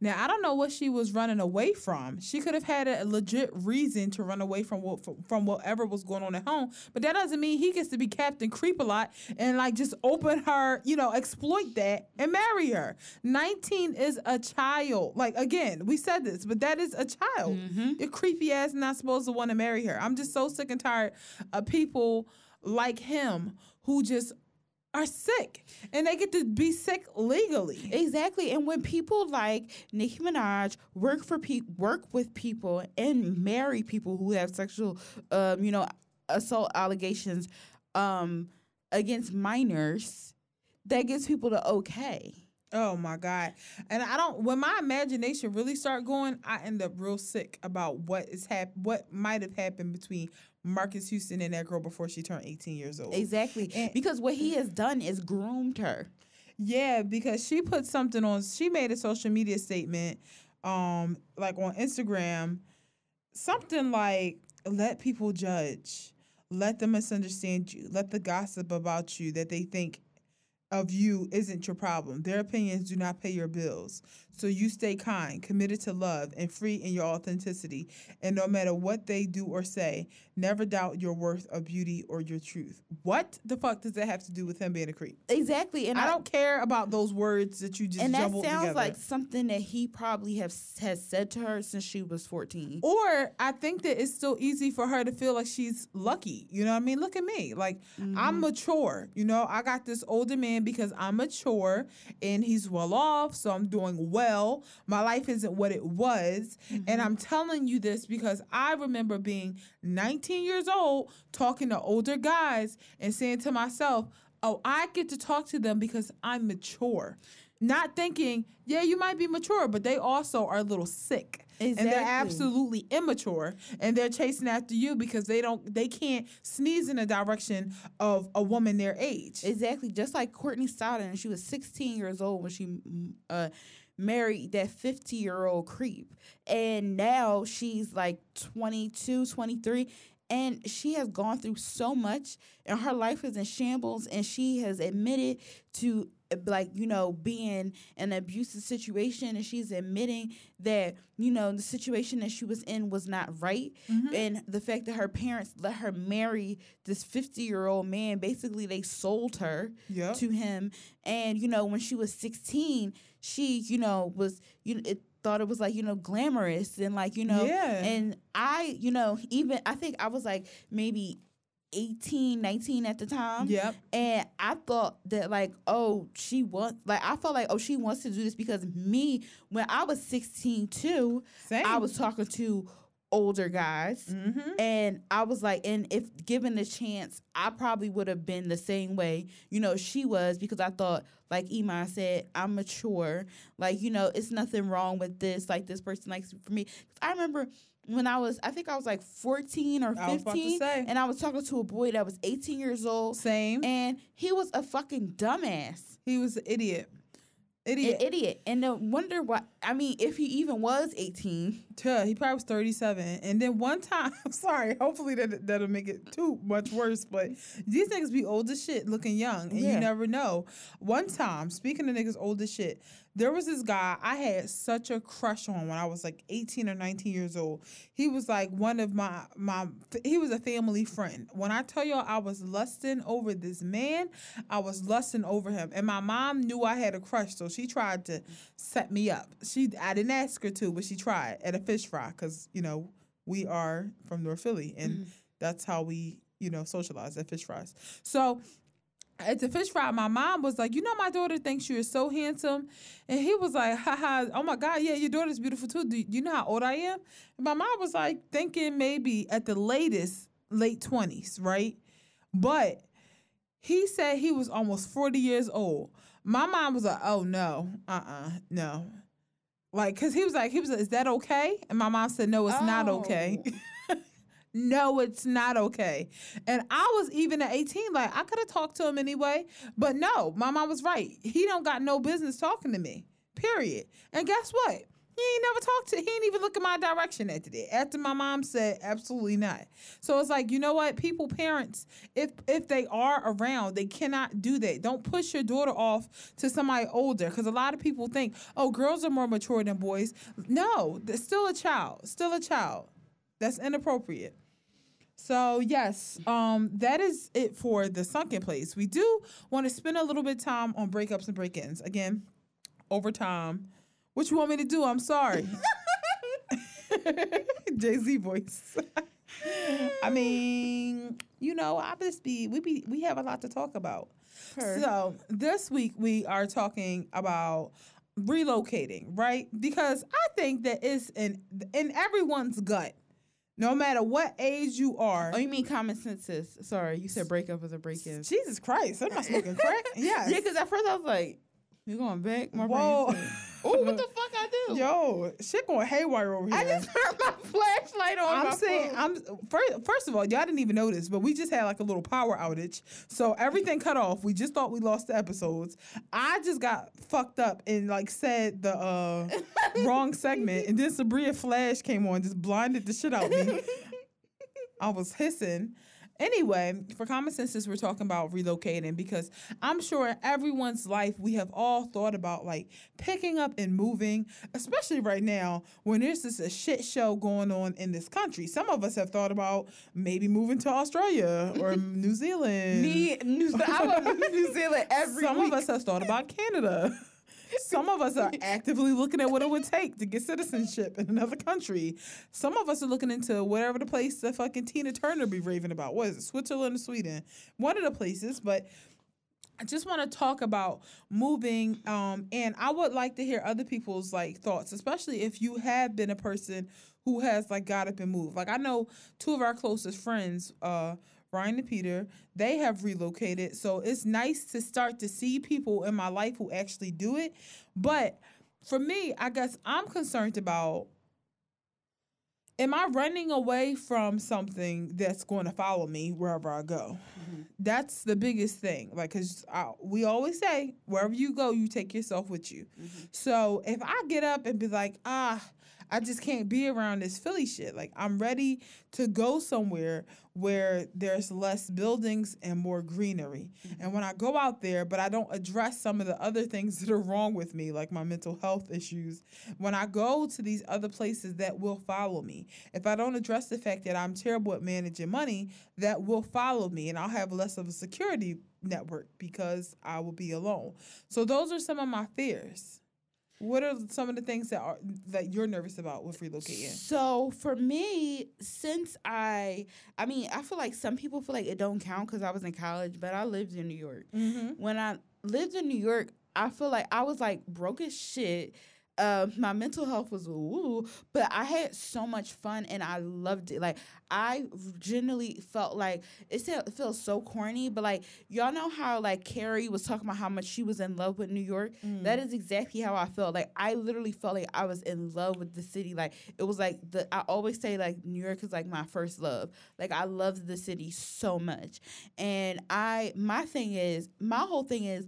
[SPEAKER 1] Now I don't know what she was running away from. She could have had a legit reason to run away from what from whatever was going on at home, but that doesn't mean he gets to be Captain Creep a lot and like just open her, you know, exploit that and marry her. Nineteen is a child. Like again, we said this, but that is a child. Mm-hmm. Your creepy ass not supposed to want to marry her. I'm just so sick and tired of people like him who just are sick and they get to be sick legally.
[SPEAKER 2] Exactly, and when people like Nicki Minaj work for pe- work with people and marry people who have sexual, um, you know, assault allegations, um, against minors, that gets people to okay.
[SPEAKER 1] Oh my god! And I don't. When my imagination really start going, I end up real sick about what is hap- what might have happened between Marques Houston and that girl before she turned 18 years old.
[SPEAKER 2] Exactly,
[SPEAKER 1] And-
[SPEAKER 2] because what he has done is groomed her.
[SPEAKER 1] Yeah, because she put something on. She made a social media statement, um, like on Instagram, something like "Let people judge, let them misunderstand you, let the gossip about you that they think of you isn't your problem. Their opinions do not pay your bills. So you stay kind, committed to love, and free in your authenticity. And no matter what they do or say, never doubt your worth of beauty or your truth. What the fuck does that have to do with him being a creep?
[SPEAKER 2] Exactly, and
[SPEAKER 1] I don't care about those words that you just
[SPEAKER 2] and that sounds
[SPEAKER 1] together.
[SPEAKER 2] like something that he probably have has said to her since she was fourteen.
[SPEAKER 1] or I think that it's still easy for her to feel like she's lucky. You know what I mean? Look at me. Like
[SPEAKER 2] Mm-hmm.
[SPEAKER 1] I'm mature. You know, I got this older man because I'm mature and he's well off, so I'm doing well. My life isn't what it was.
[SPEAKER 2] Mm-hmm.
[SPEAKER 1] And I'm telling you this because I remember being 19 years old talking to older guys and saying to myself, "Oh, I get to talk to them because I'm mature." Not thinking, yeah, you might be mature, but they also are a little sick. And they're absolutely immature and they're chasing after you because they don't they can't sneeze in the direction of a woman their age.
[SPEAKER 2] Exactly, just like Courtney Stodden, she was 16 years old when she uh, married that 50 year old creep, and now she's like 22, 23, and she has gone through so much, and her life is in shambles, and she has admitted to like you know being in an abusive situation and she's admitting that you know the situation that she was in was not right mm-hmm. and the fact that her parents let her marry this 50 year old man basically they sold her
[SPEAKER 1] Yep.
[SPEAKER 2] to him and you know when she was 16 she you know was you know it thought it was like you know glamorous and like you know
[SPEAKER 1] Yeah.
[SPEAKER 2] and i you know even i think i was like maybe 18 19 at the time
[SPEAKER 1] Yep.
[SPEAKER 2] and I thought that like, oh, she wants like I felt like, oh, she wants to do this because me, when I was 16 too,
[SPEAKER 1] Same.
[SPEAKER 2] I was talking to older guys.
[SPEAKER 1] Mm-hmm.
[SPEAKER 2] And I was like, and if given the chance, I probably would have been the same way, you know, she was because I thought, like Iman said, I'm mature. Like, you know, it's nothing wrong with this. Like, this person likes for me. I remember when I was, I think I was like 14 or
[SPEAKER 1] I was about to
[SPEAKER 2] 15,
[SPEAKER 1] say.
[SPEAKER 2] and I was talking to a boy that was 18 years old,
[SPEAKER 1] Same.
[SPEAKER 2] and he was a fucking dumbass.
[SPEAKER 1] he was an idiot.
[SPEAKER 2] An
[SPEAKER 1] Idiot.
[SPEAKER 2] idiot. And no wonder why, I mean, if he even was 18.
[SPEAKER 1] Yeah, he probably was 37. And then one time, I'm sorry, hopefully that, that'll make it too much worse, but these niggas be old as shit looking young, and
[SPEAKER 2] Yeah.
[SPEAKER 1] you never know. One time, speaking of niggas old as shit, there was this guy I had such a crush on when I was like 18 or 19 years old. He was like one of my, my he was a family friend. When I tell y'all I was lusting over this man, I was lusting over him. And my mom knew I had a crush, so she tried to set me up. She I didn't ask her to, but she tried at a fish fry because you know we are from North Philly, and mm-hmm. that's how we you know socialize at fish fries. So at the fish fry, my mom was like, "You know, my daughter thinks you're so handsome," and he was like, "Haha, oh my god, yeah, your daughter's beautiful too. Do you know how old I am?" And my mom was like, thinking maybe at the latest late twenties, right? But he said he was almost 40 years old. My mom was like, oh no, uh uh no. Like, cause he was like, he was like, is that okay? And my mom said, no, it's not okay. no, it's not okay. And I was even at 18, like, I could have talked to him anyway. But no, my mom was right. He don't got no business talking to me. Period. And guess what? He ain't never talked to. He ain't even look in my direction after that. After my mom said absolutely not. So it's like you know what, people, parents, if if they are around, they cannot do that. Don't push your daughter off to somebody older because a lot of people think, oh, girls are more mature than boys. No, they're still a child. Still a child. That's inappropriate. So yes, um, that is it for the sunken place. We do want to spend a little bit of time on breakups and break-ins. Again, over time. What you want me to do? I'm sorry. Jay Z voice. I mean, you know, I just be we be we have a lot to talk about.
[SPEAKER 2] Her.
[SPEAKER 1] So this week we are talking about relocating, right? Because I think that it's in in everyone's gut, no matter what age you are.
[SPEAKER 2] Oh, you mean common senses? Sorry, you said breakup was a break-in.
[SPEAKER 1] Jesus Christ, I'm I smoking crack? Yes.
[SPEAKER 2] Yeah, because at first I was like, you're going back?" My
[SPEAKER 1] Whoa.
[SPEAKER 2] brain said, "Oh, what the fuck I do?"
[SPEAKER 1] Yo, shit going haywire over here.
[SPEAKER 2] I just turned my flashlight on.
[SPEAKER 1] I'm saying,
[SPEAKER 2] phone.
[SPEAKER 1] I'm first, first of all, y'all didn't even notice, but we just had like a little power outage, so everything cut off. We just thought we lost the episodes. I just got fucked up and like said the uh, wrong segment, and then Sabria Flash came on, just blinded the shit out of me. I was hissing. Anyway, for common senses, we're talking about relocating because I'm sure in everyone's life we have all thought about like picking up and moving, especially right now when there's just a shit show going on in this country. Some of us have thought about maybe moving to Australia or New Zealand.
[SPEAKER 2] Me, New, I want to move to New Zealand every
[SPEAKER 1] Some
[SPEAKER 2] week.
[SPEAKER 1] of us have thought about Canada. Some of us are actively looking at what it would take to get citizenship in another country. Some of us are looking into whatever the place that fucking Tina Turner be raving about. What is it? Switzerland or Sweden? One of the places, but I just want to talk about moving um and I would like to hear other people's like thoughts, especially if you have been a person who has like got up and moved. Like I know two of our closest friends, uh Ryan and Peter, they have relocated. So it's nice to start to see people in my life who actually do it. But for me, I guess I'm concerned about am I running away from something that's going to follow me wherever I go? That's the biggest thing. Like, cause we always say, wherever you go, you take yourself with you. So if I get up and be like, ah, I just can't be around this Philly shit. Like, I'm ready to go somewhere where there's less buildings and more greenery. And when I go out there, but I don't address some of the other things that are wrong with me, like my mental health issues, when I go to these other places that will follow me, if I don't address the fact that I'm terrible at managing money, that will follow me and I'll have less of a security network because I will be alone. So those are some of my fears. What are some of the things that are that you're nervous about with relocating?
[SPEAKER 2] So for me, since I, I mean, I feel like some people feel like it don't count because I was in college, but I lived in New York.
[SPEAKER 1] Mm-hmm.
[SPEAKER 2] When I lived in New York, I feel like I was like broke as shit. Uh, my mental health was ooh, but I had so much fun and I loved it. Like I generally felt like it, it feels so corny, but like y'all know how like Carrie was talking about how much she was in love with New York.
[SPEAKER 1] Mm.
[SPEAKER 2] That is exactly how I felt. Like I literally felt like I was in love with the city. Like it was like the I always say like New York is like my first love. Like I loved the city so much. And I my thing is my whole thing is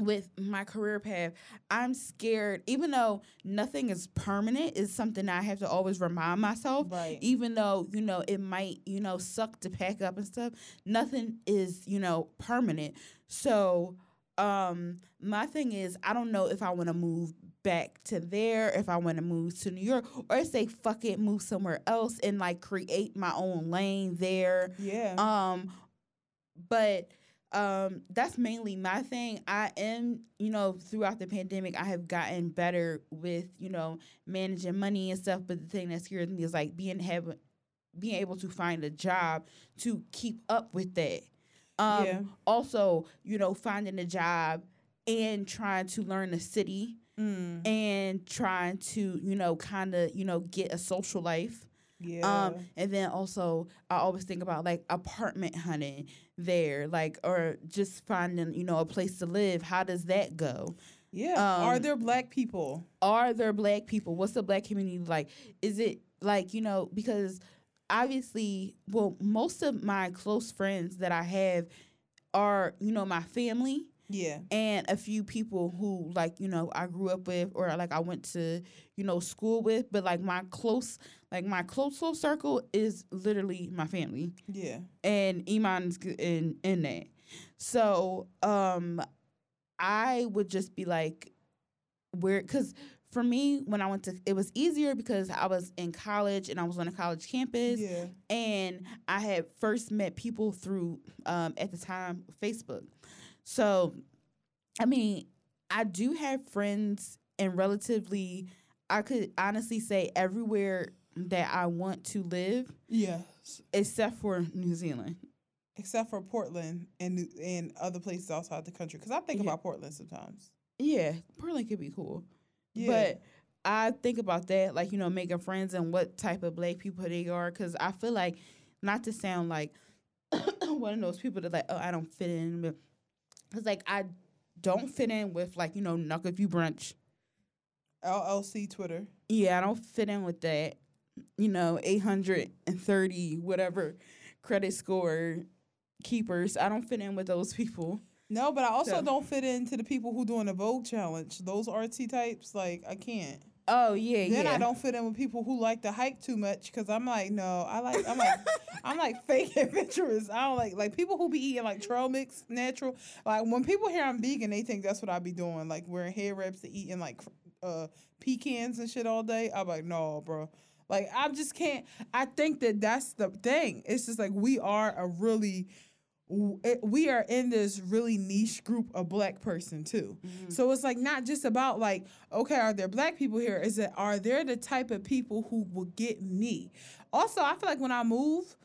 [SPEAKER 2] with my career path, I'm scared, even though nothing is permanent, is something I have to always remind myself.
[SPEAKER 1] Right.
[SPEAKER 2] Even though, you know, it might, you know, suck to pack up and stuff, nothing is, you know, permanent. So, um, my thing is, I don't know if I want to move back to there, if I want to move to New York, or say fuck it, move somewhere else and like create my own lane there.
[SPEAKER 1] Yeah.
[SPEAKER 2] Um, but um, that's mainly my thing. I am, you know, throughout the pandemic, I have gotten better with, you know, managing money and stuff. But the thing that scares me is like being have, being able to find a job to keep up with that. Um,
[SPEAKER 1] Yeah.
[SPEAKER 2] Also, you know, finding a job and trying to learn the city
[SPEAKER 1] Mm.
[SPEAKER 2] and trying to, you know, kind of, you know, get a social life.
[SPEAKER 1] Yeah.
[SPEAKER 2] Um, and then also I always think about like apartment hunting there, like or just finding, you know, a place to live. How does that go?
[SPEAKER 1] yeah. Are
[SPEAKER 2] um,
[SPEAKER 1] there black people?
[SPEAKER 2] Are there black people? What's the black community like? Is it like, you know, because obviously, well, most of my close friends that I have are, you know, my family
[SPEAKER 1] Yeah.
[SPEAKER 2] and a few people who like you know I grew up with or like I went to you know school with but like my close like my close close circle is literally my family
[SPEAKER 1] Yeah.
[SPEAKER 2] and Iman's in in that so um I would just be like where because for me when I went to it was easier because I was in college and I was on a college campus
[SPEAKER 1] Yeah.
[SPEAKER 2] and I had first met people through um, at the time Facebook. So, I mean, I do have friends and relatively, I could honestly say everywhere that I want to live,
[SPEAKER 1] Yes.
[SPEAKER 2] except for New Zealand.
[SPEAKER 1] Except for Portland and and other places outside the country, because I think
[SPEAKER 2] Yeah.
[SPEAKER 1] about Portland sometimes.
[SPEAKER 2] Yeah, Portland could be cool,
[SPEAKER 1] Yeah.
[SPEAKER 2] but I think about that, like you know, making friends and what type of black people they are, because I feel like, not to sound like one of those people that like, oh, I don't fit in, but because like I don't fit in with like you know, Knuckle View Brunch.
[SPEAKER 1] LLC Twitter.
[SPEAKER 2] Yeah, I don't fit in with that. You know, eight hundred and thirty whatever credit score keepers. I don't fit in with those people.
[SPEAKER 1] No, but I also
[SPEAKER 2] So-
[SPEAKER 1] don't fit into the people who doing the Vogue challenge. Those RT types, like I can't.
[SPEAKER 2] Oh yeah,
[SPEAKER 1] Then
[SPEAKER 2] yeah.
[SPEAKER 1] I don't fit in with people who like to hike too much because I'm like, no, I like, I'm like, I'm like fake adventurous. I don't like like people who be eating like trail mix natural. Like when people hear I'm vegan, they think that's what I be doing, like wearing hair wraps and eating like uh pecans and shit all day. I'm like, no, bro. Like I just can't. I think that that's the thing. It's just like we are a really Eh, we are in this really niche group of black person too. Mm-hmm. So it's like not just about like, okay, are there black people here? Is it are there the type of people who will get me? Also, I feel like when I move,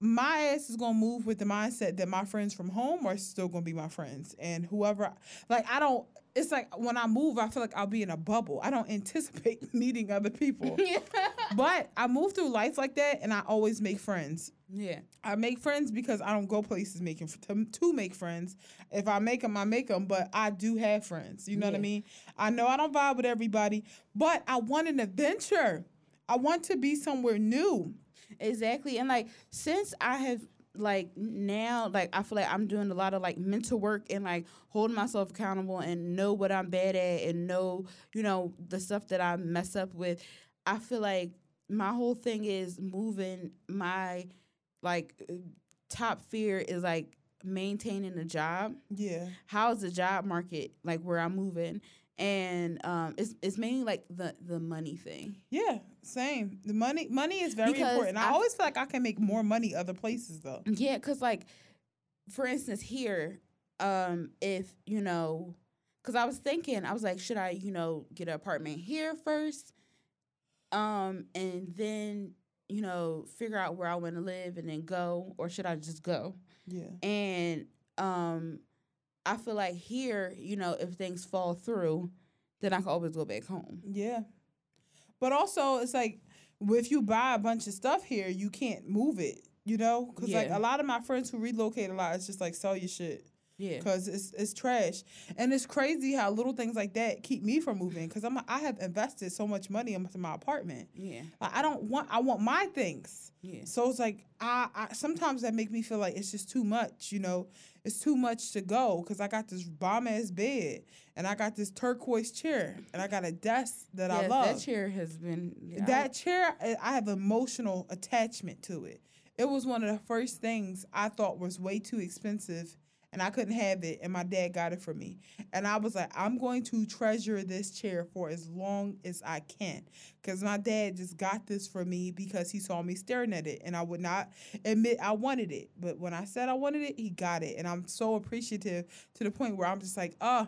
[SPEAKER 1] my ass is gonna move with the mindset that my friends from home are still gonna be my friends, and whoever like I don't. It's like when I move, I feel like I'll be in a bubble. I don't anticipate meeting other people, but I move through life like that, and I always make friends.
[SPEAKER 2] yeah.
[SPEAKER 1] I make friends because I don't go places making to, to make friends. If I make them, I make them. But I do have friends. You know what I mean? I know I don't vibe with everybody, but I want an adventure. I want to be somewhere new.
[SPEAKER 2] Exactly. And like since I have like now like I feel like I'm doing a lot of like mental work and like holding myself accountable and know what I'm bad at and know, you know, the stuff that I mess up with. I feel like my whole thing is moving my like top fear is like maintaining a job.
[SPEAKER 1] Yeah.
[SPEAKER 2] How's the job market like where I'm moving? And um it's it's mainly like the the money thing.
[SPEAKER 1] Yeah. Same. The money money is very
[SPEAKER 2] Because
[SPEAKER 1] important. I
[SPEAKER 2] I-
[SPEAKER 1] always feel like I can make more money other places though.
[SPEAKER 2] Yeah, cause like, for instance, here, um, if you know, cause I was thinking, I was like, should I, you know, get an apartment here first, um, and then you know figure out where I want to live and then go, or should I just go?
[SPEAKER 1] Yeah.
[SPEAKER 2] And um, I feel like here, you know, if things fall through, then I can always go back home.
[SPEAKER 1] Yeah. But also, it's like if you buy a bunch of stuff here, you can't move it. You know, because like a lot of my friends who relocate a lot, it's just like sell your shit
[SPEAKER 2] Yeah.
[SPEAKER 1] because it's it's trash, and it's crazy how little things like that keep me from moving. Because I'm I have invested so much money into my apartment.
[SPEAKER 2] Yeah.
[SPEAKER 1] I I don't want I want my things.
[SPEAKER 2] Yeah.
[SPEAKER 1] So it's like I, I sometimes that make me feel like it's just too much, you know. It's too much to go because I got this bomb ass bed and I got this turquoise chair and I got a desk that I love.
[SPEAKER 2] That chair has been yeah, I-
[SPEAKER 1] that chair, I I have emotional attachment to it. It was one of the first things I thought was way too expensive and I couldn't have it and my dad got it for me. And I was like, I'm going to treasure this chair for as long as I can cuz my dad just got this for me because he saw me staring at it and I would not admit I wanted it. But when I said I wanted it, he got it and I'm so appreciative to the point where I'm just like, "Uh,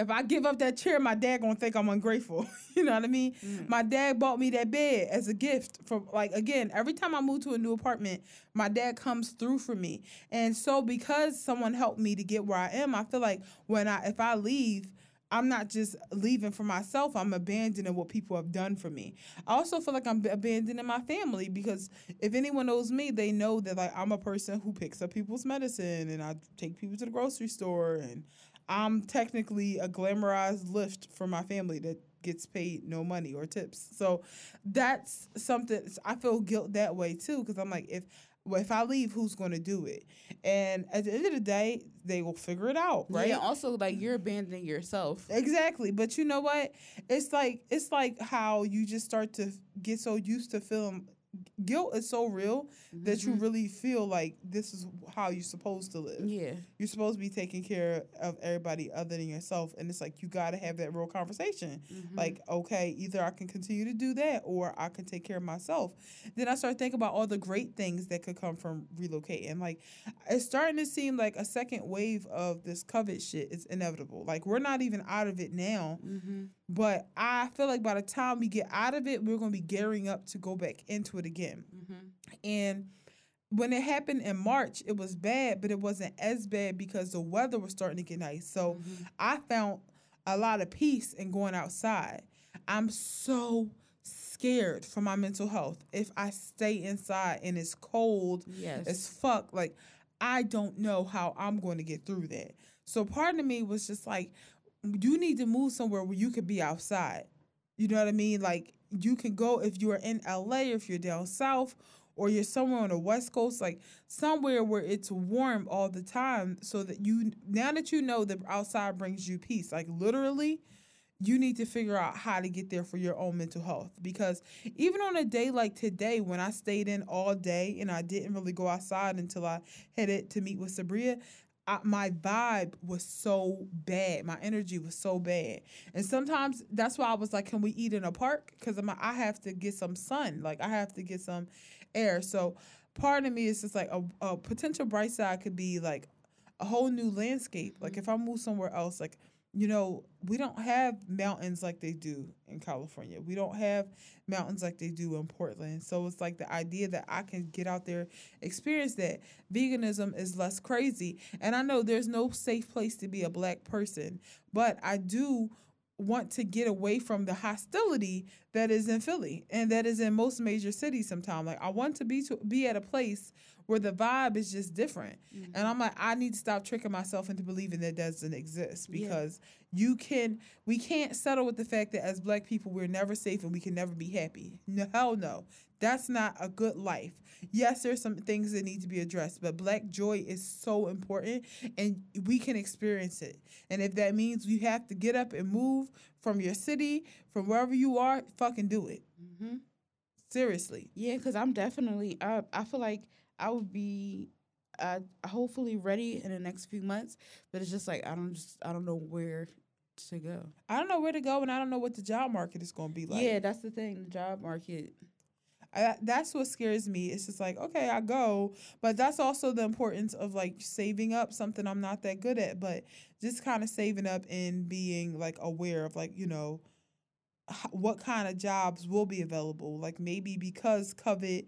[SPEAKER 1] if I give up that chair, my dad gonna think I'm ungrateful. you know what I mean?
[SPEAKER 2] Mm.
[SPEAKER 1] My dad bought me that bed as a gift for like again, every time I move to a new apartment, my dad comes through for me. And so because someone helped me to get where I am, I feel like when I if I leave, I'm not just leaving for myself, I'm abandoning what people have done for me. I also feel like I'm abandoning my family because if anyone knows me, they know that like I'm a person who picks up people's medicine and I take people to the grocery store and I'm technically a glamorized Lyft for my family that gets paid no money or tips. So that's something I feel guilt that way too because I'm like if well, if I leave, who's going to do it? And at the end of the day, they will figure it out, right?
[SPEAKER 2] Yeah, also like you're abandoning yourself.
[SPEAKER 1] Exactly. But you know what? It's like it's like how you just start to get so used to feeling guilt is so real that you
[SPEAKER 2] Mhm.
[SPEAKER 1] really feel like this is how you're supposed to live.
[SPEAKER 2] Yeah.
[SPEAKER 1] You're supposed to be taking care of everybody other than yourself. And it's like you gotta have that real conversation.
[SPEAKER 2] Mhm.
[SPEAKER 1] Like, okay, either I can continue to do that or I can take care of myself. Then I start thinking about all the great things that could come from relocating. Like, it's starting to seem like a second wave of this COVID shit is inevitable. Like, we're not even out of it now,
[SPEAKER 2] Mhm.
[SPEAKER 1] but I feel like by the time we get out of it, we're going to be gearing up to go back into it again.
[SPEAKER 2] Mhm.
[SPEAKER 1] And when it happened in March, it was bad, but it wasn't as bad because the weather was starting to get nice. So,
[SPEAKER 2] Mhm.
[SPEAKER 1] I found a lot of peace in going outside. I'm so scared for my mental health if I stay inside and it's cold
[SPEAKER 2] Yes.
[SPEAKER 1] as fuck. Like, I don't know how I'm going to get through that. So, part of me was just like, you need to move somewhere where you could be outside. You know what I mean? Like, you can go if you're in LA, or if you're down south, or you're somewhere on the West Coast, like somewhere where it's warm all the time, so that you now that you know that outside brings you peace, like literally, you need to figure out how to get there for your own mental health. Because even on a day like today, when I stayed in all day and I didn't really go outside until I headed to meet with Sabria, I, my vibe was so bad. My energy was so bad. And sometimes that's why I was like, can we eat in a park? Because I have to get some sun. Like, I have to get some air. So part of me is just like a, a potential bright side could be like a whole new landscape. Like, if I move somewhere else, like, you know, we don't have mountains like they do in California. We don't have mountains like they do in Portland. So it's like the idea that I can get out there, experience that. Veganism is less crazy. And I know there's no safe place to be a black person, but I do want to get away from the hostility that is in Philly and that is in most major cities sometimes. Like I want to be to be at a place where the vibe is just different.
[SPEAKER 2] Mm-hmm.
[SPEAKER 1] And I'm like, I need to stop tricking myself into believing that doesn't exist
[SPEAKER 2] Yeah.
[SPEAKER 1] because you can we can't settle with the fact that as black people we're never safe and we can never be happy. No hell no. That's not a good life. Yes, there's some things that need to be addressed, but black joy is so important and we can experience it. And if that means you have to get up and move from your city, from wherever you are, fucking do it.
[SPEAKER 2] Mhm.
[SPEAKER 1] Seriously.
[SPEAKER 2] Yeah, because I'm definitely. I I feel like I would be, uh, hopefully ready in the next few months. But it's just like I don't just I don't know where to go.
[SPEAKER 1] I don't know where to go and I don't know what the job market is going to be like.
[SPEAKER 2] yeah, that's the thing. The job market.
[SPEAKER 1] I, that's what scares me. It's just like, okay, I go, but that's also the importance of like saving up something I'm not that good at, but just kind of saving up and being like aware of like, you know, what kind of jobs will be available. Like maybe because COVID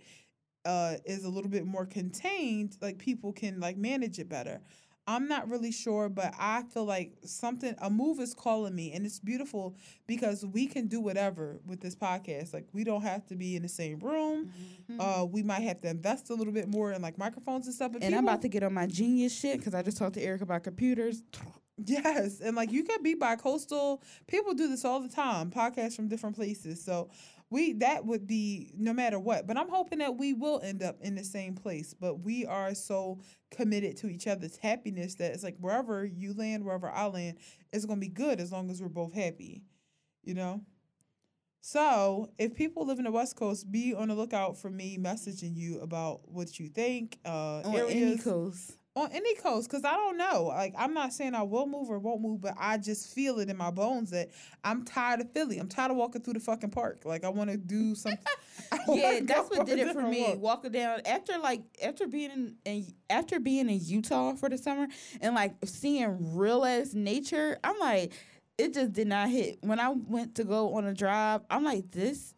[SPEAKER 1] uh, is a little bit more contained, like people can like manage it better. I'm not really sure, but I feel like something a move is calling me, and it's beautiful because we can do whatever with this podcast. Like we don't have to be in the same room.
[SPEAKER 2] Mm-hmm.
[SPEAKER 1] Uh, we might have to invest a little bit more in like microphones and stuff.
[SPEAKER 2] And I'm about to get on my genius shit because I just talked to Eric about computers.
[SPEAKER 1] Yes, and like you can be bi-coastal. People do this all the time. Podcasts from different places. So we that would be no matter what. But I'm hoping that we will end up in the same place. But we are so committed to each other's happiness that it's like wherever you land, wherever I land, it's gonna be good as long as we're both happy. You know? So if people live in the West Coast, be on the lookout for me messaging you about what you think. Uh
[SPEAKER 2] On any coast.
[SPEAKER 1] On any coast because I don't know. Like I'm not saying I will move or won't move, but I just feel it in my bones that I'm tired of Philly. I'm tired of walking through the fucking park. Like I want to do something.
[SPEAKER 2] Yeah, that's what did it for me.
[SPEAKER 1] walk.
[SPEAKER 2] Walking down after like after being in, in after being in Utah for the summer and like seeing real ass nature, I'm like, it just did not hit. When I went to go on a drive, I'm like, this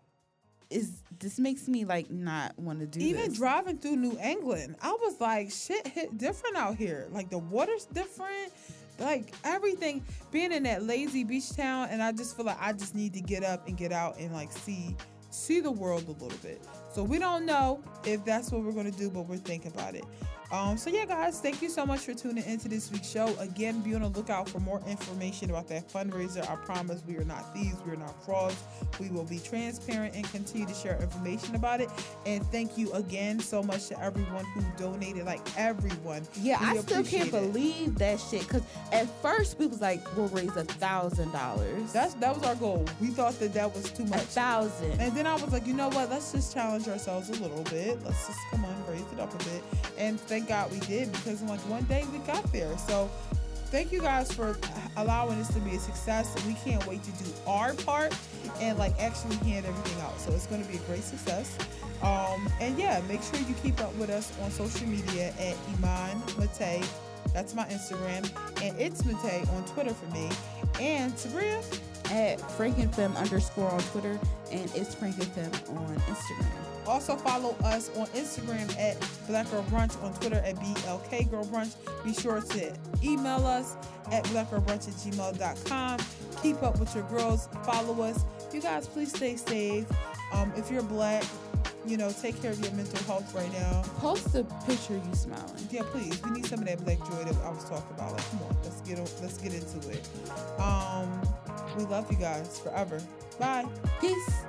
[SPEAKER 2] is this makes me like not want to do
[SPEAKER 1] Even
[SPEAKER 2] this.
[SPEAKER 1] driving through New England, I was like, shit hit different out here. Like the water's different. Like everything, being in that lazy beach town, and I just feel like I just need to get up and get out and like see see the world a little bit. So we don't know if that's what we're gonna do, but we're thinking about it. Um, so yeah, guys, thank you so much for tuning into this week's show. Again, be on the lookout for more information about that fundraiser. I promise we are not thieves, we are not frauds. We will be transparent and continue to share information about it. And thank you again so much to everyone who donated, like everyone.
[SPEAKER 2] Yeah,
[SPEAKER 1] We
[SPEAKER 2] I still can't
[SPEAKER 1] it.
[SPEAKER 2] believe that shit. Cause at first we was like, we'll raise a thousand dollars.
[SPEAKER 1] That's that was our goal. We thought that that was too much.
[SPEAKER 2] a thousand.
[SPEAKER 1] And then I was like, you know what? Let's just challenge ourselves a little bit. Let's just come on, raise it up a bit. And thank God we did because like one day we got there. So thank you guys for allowing this to be a success. We can't wait to do our part and like actually hand everything out. So it's going to be a great success. Um, and yeah, make sure you keep up with us on social media at Iman Mate. That's my Instagram. And it's Mate on Twitter for me. And Sabria,
[SPEAKER 2] at FrankenFem underscore on Twitter and it's FrankenFem on Instagram.
[SPEAKER 1] Also follow us on Instagram at Black Girl Brunch, on Twitter at BLK Girl Brunch. Be sure to email us at blackgirlbrunch at gmail.com. Keep up with your girls. Follow us. You guys, please stay safe. Um, if you're black, you know, take care of your mental health right now.
[SPEAKER 2] Post a picture you smiling.
[SPEAKER 1] Yeah, please. We need some of that black joy that I was talking about. Like, come on, let's get o- let's get into it. Um, we love you guys forever. Bye.
[SPEAKER 2] Peace.